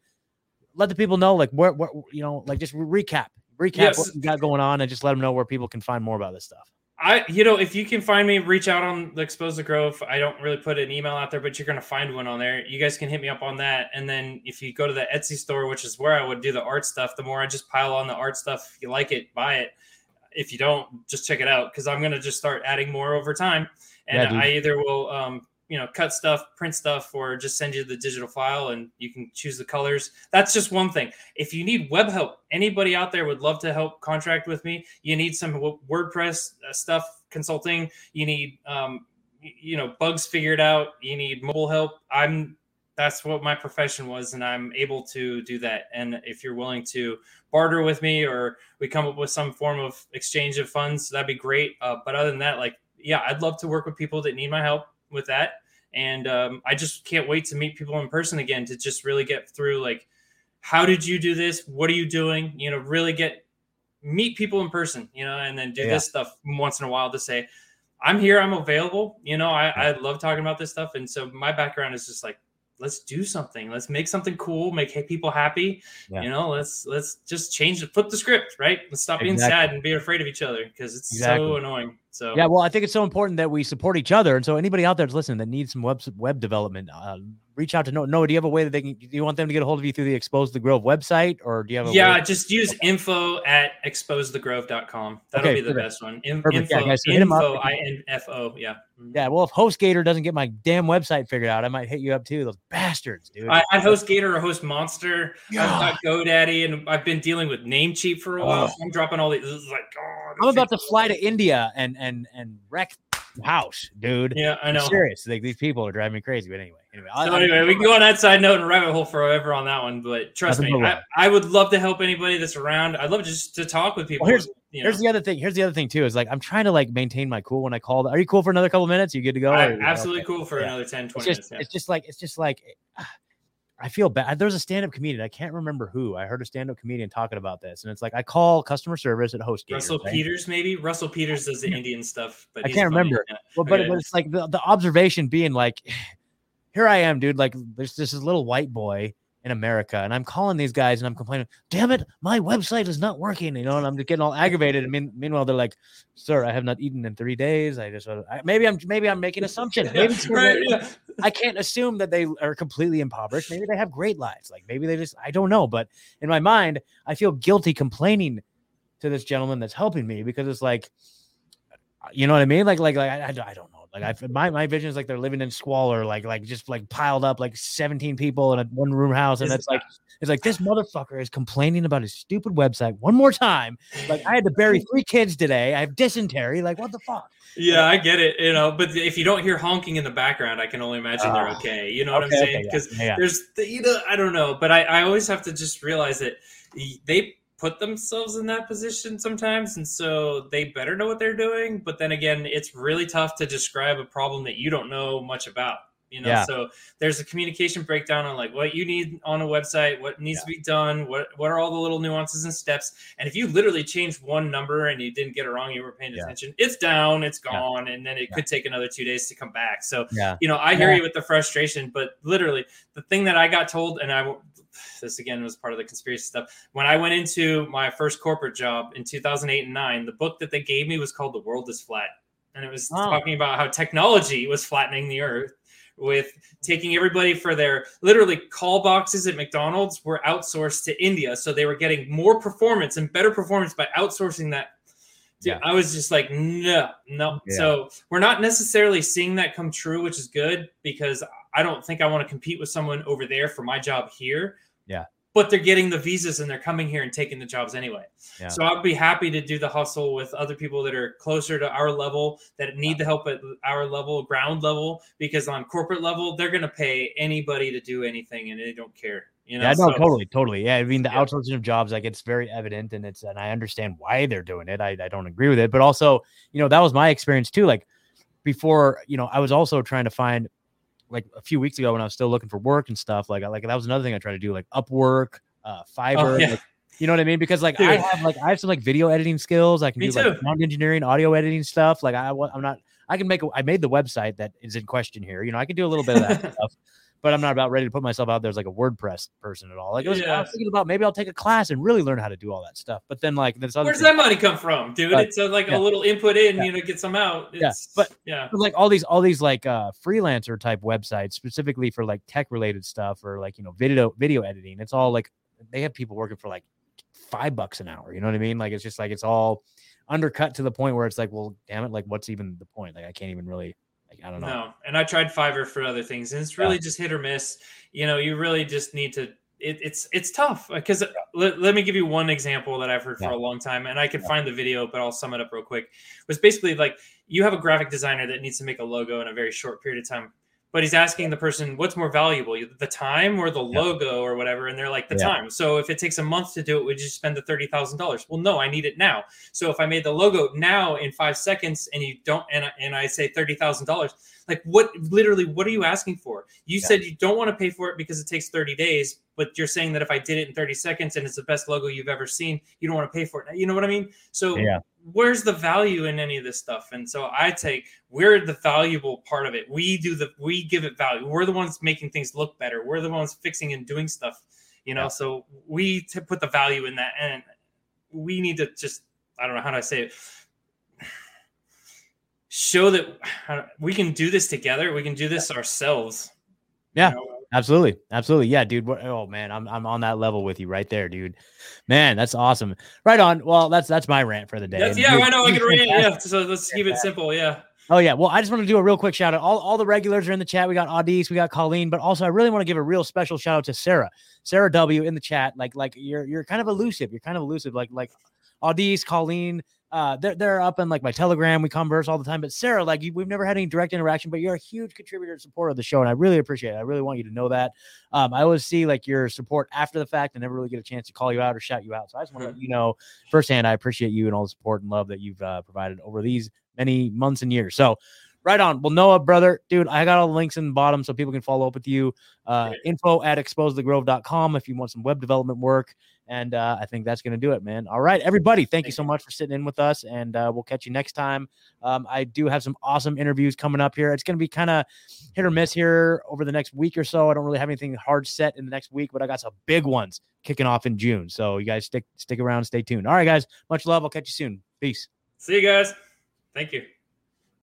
Let the people know like where where you know like just recap recap Yes. what you got going on and just let them know where people can find more about this stuff. I, you know, if you can find me, reach out on the Expose the Grove. I don't really put an email out there, but you're going to find one on there. You guys can hit me up on that. And then if you go to the Etsy store, which is where I would do the art stuff, the more I just pile on the art stuff. If you like it, buy it. If you don't, just check it out because I'm going to just start adding more over time. And Yeah. I either will, um, you know, cut stuff, print stuff, or just send you the digital file and you can choose the colors. That's just one thing. If you need web help, anybody out there would love to help contract with me. You need some WordPress uh, stuff, consulting. You need, um, you know, bugs figured out. You need mobile help. I'm. That's what my profession was, and I'm able to do that. And if you're willing to barter with me, or we come up with some form of exchange of funds, that'd be great. Uh, but other than that, like, yeah, I'd love to work with people that need my help with that. And um, I just can't wait to meet people in person again to just really get through like, how did you do this? What are you doing? You know, really get meet people in person, you know, and then do Yeah. this stuff once in a while to say, I'm here, I'm available. You know, I, I love talking about this stuff. And so my background is just like, let's do something. Let's make something cool, make people happy. Yeah. You know, let's let's just change it, flip the script, right? Let's stop being Exactly. sad and be afraid of each other because it's Exactly. so annoying. So Yeah, well, I think it's so important that we support each other. And so anybody out there that's listening that needs some web web development, uh, reach out to Noah. Noah, do you have a way that they can? Do you want them to get a hold of you through the Expose the Grove website, or do you have a yeah, just use info at exposethegrove.com. That'll Okay, be the perfect. best one. In, Perfect. Yeah, info, guys, so hit 'em up. info, I N F O. Yeah. Mhm. Yeah, well, if HostGator doesn't get my damn website figured out, I might hit you up too. Those bastards, dude. I, I host Gator or host Monster. Yeah. I've got GoDaddy, and I've been dealing with Namecheap for a while. Oh. So I'm dropping all these. This is like, oh, I'm about to fly to India and and and wreck house, dude. Yeah, I I'm know. serious. Like these people are driving me crazy. But anyway, anyway. So I- anyway, we can go on that side note and rabbit hole forever on that one. But trust Nothing me, I. I would love to help anybody that's around. I'd love just to talk with people. Well, here's- you know, Here's the other thing. Here's the other thing too. Is like I'm trying to like maintain my cool when I call. Are you cool for another couple minutes? You good to go? I- Or- absolutely okay. cool for Yeah. another 10, 20 It's just, minutes. it's just like, it's just like, eh, ah, I feel bad. There's a stand-up comedian. I can't remember who. I heard a stand-up comedian talking about this, and it's like I call customer service at HostGator. Russell right? Peters, maybe Russell Peters does the Indian stuff, but I can't funny. remember. Yeah. Well, but, Okay. but it's like the, the observation being like, here I am, dude. Like, there's this little white boy in America, and I'm calling these guys and I'm complaining, damn it, my website is not working, you know, and I'm just getting all aggravated. And mean, meanwhile, they're like, sir, I have not eaten in three days. I just, uh, I, maybe I'm, maybe I'm making assumptions. Maybe right, yeah. I can't assume that they are completely impoverished. Maybe they have great lives. Like maybe they just, I don't know. But in my mind, I feel guilty complaining to this gentleman that's helping me because it's like, you know what I mean? Like, like, like, I, I, don't- I don't know. Like, I, my, my vision is like they're living in squalor, like, like just like piled up, like 17 people in a one room house. And it's like, it's like this motherfucker is complaining about his stupid website one more time. Like, I had to bury three kids today. I have dysentery. Like, what the fuck? Yeah, I get it. You know, but if you don't hear honking in the background, I can only imagine they're Ah. okay. You know what Okay, I'm saying? Because yeah, yeah. there's, the, you know, I don't know, but I, I always have to just realize that they put themselves in that position sometimes, and so they better know what they're doing. But then again, it's really tough to describe a problem that you don't know much about. You know, Yeah. so there's a communication breakdown on like what you need on a website, what needs to be done, what what are all the little nuances and steps. And if you literally changed one number and you didn't get it wrong, you were paying Yeah. attention, it's down, it's gone, and then it Yeah. could take another two days to come back. So Yeah. you know, I hear Yeah. you with the frustration, but literally the thing that I got told, and I this again was part of the conspiracy stuff. When I went into my first corporate job in 2008 and nine, the book that they gave me was called The World Is Flat. and it was oh. talking about how technology was flattening the earth with taking everybody for their literally call boxes at McDonald's were outsourced to India. So they were getting more performance and better performance by outsourcing that. Yeah. I was just like, no, no. Yeah. So we're not necessarily seeing that come true, which is good because I don't think I want to compete with someone over there for my job here. But they're getting the visas and they're coming here and taking the jobs anyway. Yeah. So I'd be happy to do the hustle with other people that are closer to our level that need the help at our level, ground level, because on corporate level, they're going to pay anybody to do anything and they don't care. You know? Yeah, no, so, totally, totally. Yeah, I mean the yeah. outsourcing of jobs, like it's very evident, and it's and I understand why they're doing it. I, I don't agree with it, but also, you know, that was my experience too. Like before, you know, I was also trying to find like a few weeks ago when I was still looking for work and stuff. Like, like that was another thing I tried to do, like Upwork, uh, oh, Fiverr. Oh, yeah. like, you know what I mean? Because like Dude. I have like I have some like video editing skills. I can Me do too. like sound engineering, audio editing stuff. Like I, I'm not. I can make. A, I made the website that is in question here. You know, I can do a little bit of that stuff but I'm not about ready to put myself out there as like a WordPress person at all. Like, was, yeah. I was thinking about maybe I'll take a class and really learn how to do all that stuff. But then, like, this other where's that money come from, dude? But, it's a, like yeah. a little input in, yeah. you know, get some out. It's, yeah, but yeah, but like all these, all these like uh freelancer type websites, specifically for like tech related stuff or like you know video video editing. It's all like they have people working for like five bucks an hour. You know what I mean? Like, it's just like it's all undercut to the point where it's like, well, damn it, like, what's even the point? Like, I can't even really like, I don't know. No, and I tried Fiverr for other things, and it's really yeah. just hit or miss. You know, you really just need to. It, it's it's tough because let, let me give you one example that I've heard yeah. for a long time, and I can find the video, but I'll sum it up real quick. It was basically like you have a graphic designer that needs to make a logo in a very short period of time but he's asking the person what's more valuable the time or the yeah. logo or whatever and they're like the yeah. time so if it takes a month to do it would you spend the $30000 well no i need it now so if i made the logo now in five seconds and you don't and, and i say $30000 like what literally what are you asking for you yeah. said you don't want to pay for it because it takes 30 days but you're saying that if i did it in 30 seconds and it's the best logo you've ever seen you don't want to pay for it you know what i mean so yeah where's the value in any of this stuff? And so I take we're the valuable part of it. We do the we give it value. We're the ones making things look better. We're the ones fixing and doing stuff. You know, yeah. so we put the value in that, and we need to just I don't know how do I say it. Show that we can do this together. We can do this ourselves. Yeah. You know? Absolutely. Absolutely. Yeah, dude. Oh man, I'm I'm on that level with you right there, dude. Man, that's awesome. Right on. Well, that's that's my rant for the day. Yeah, I know I can rant. Yeah. So let's keep it simple. Yeah. Oh yeah. Well, I just want to do a real quick shout out. All, all the regulars are in the chat. We got Audis, we got Colleen, but also I really want to give a real special shout out to Sarah. Sarah W in the chat. Like like you're you're kind of elusive. You're kind of elusive. Like like Audis, Colleen, uh, they're, they're up in like my telegram. We converse all the time. But sarah like we've never had any direct interaction but you're a huge contributor and supporter of the show and i really appreciate it. I really want you to know that. Um, i always see like your support after the fact. And never really get a chance to call you out or shout you out. So i just want to let mm-hmm. you know firsthand i appreciate you and all the support and love that you've uh, provided over these many months and years. So right on. Well, Noah, brother, dude, I got all the links in the bottom so people can follow up with you. Uh, info at exposethegrove.com if you want some web development work. And uh, I think that's going to do it, man. All right, everybody, thank, thank you so much for sitting in with us. And uh, we'll catch you next time. Um, I do have some awesome interviews coming up here. It's going to be kind of hit or miss here over the next week or so. I don't really have anything hard set in the next week, but I got some big ones kicking off in June. So you guys stick stick around, stay tuned. All right, guys, much love. I'll catch you soon. Peace. See you guys. Thank you.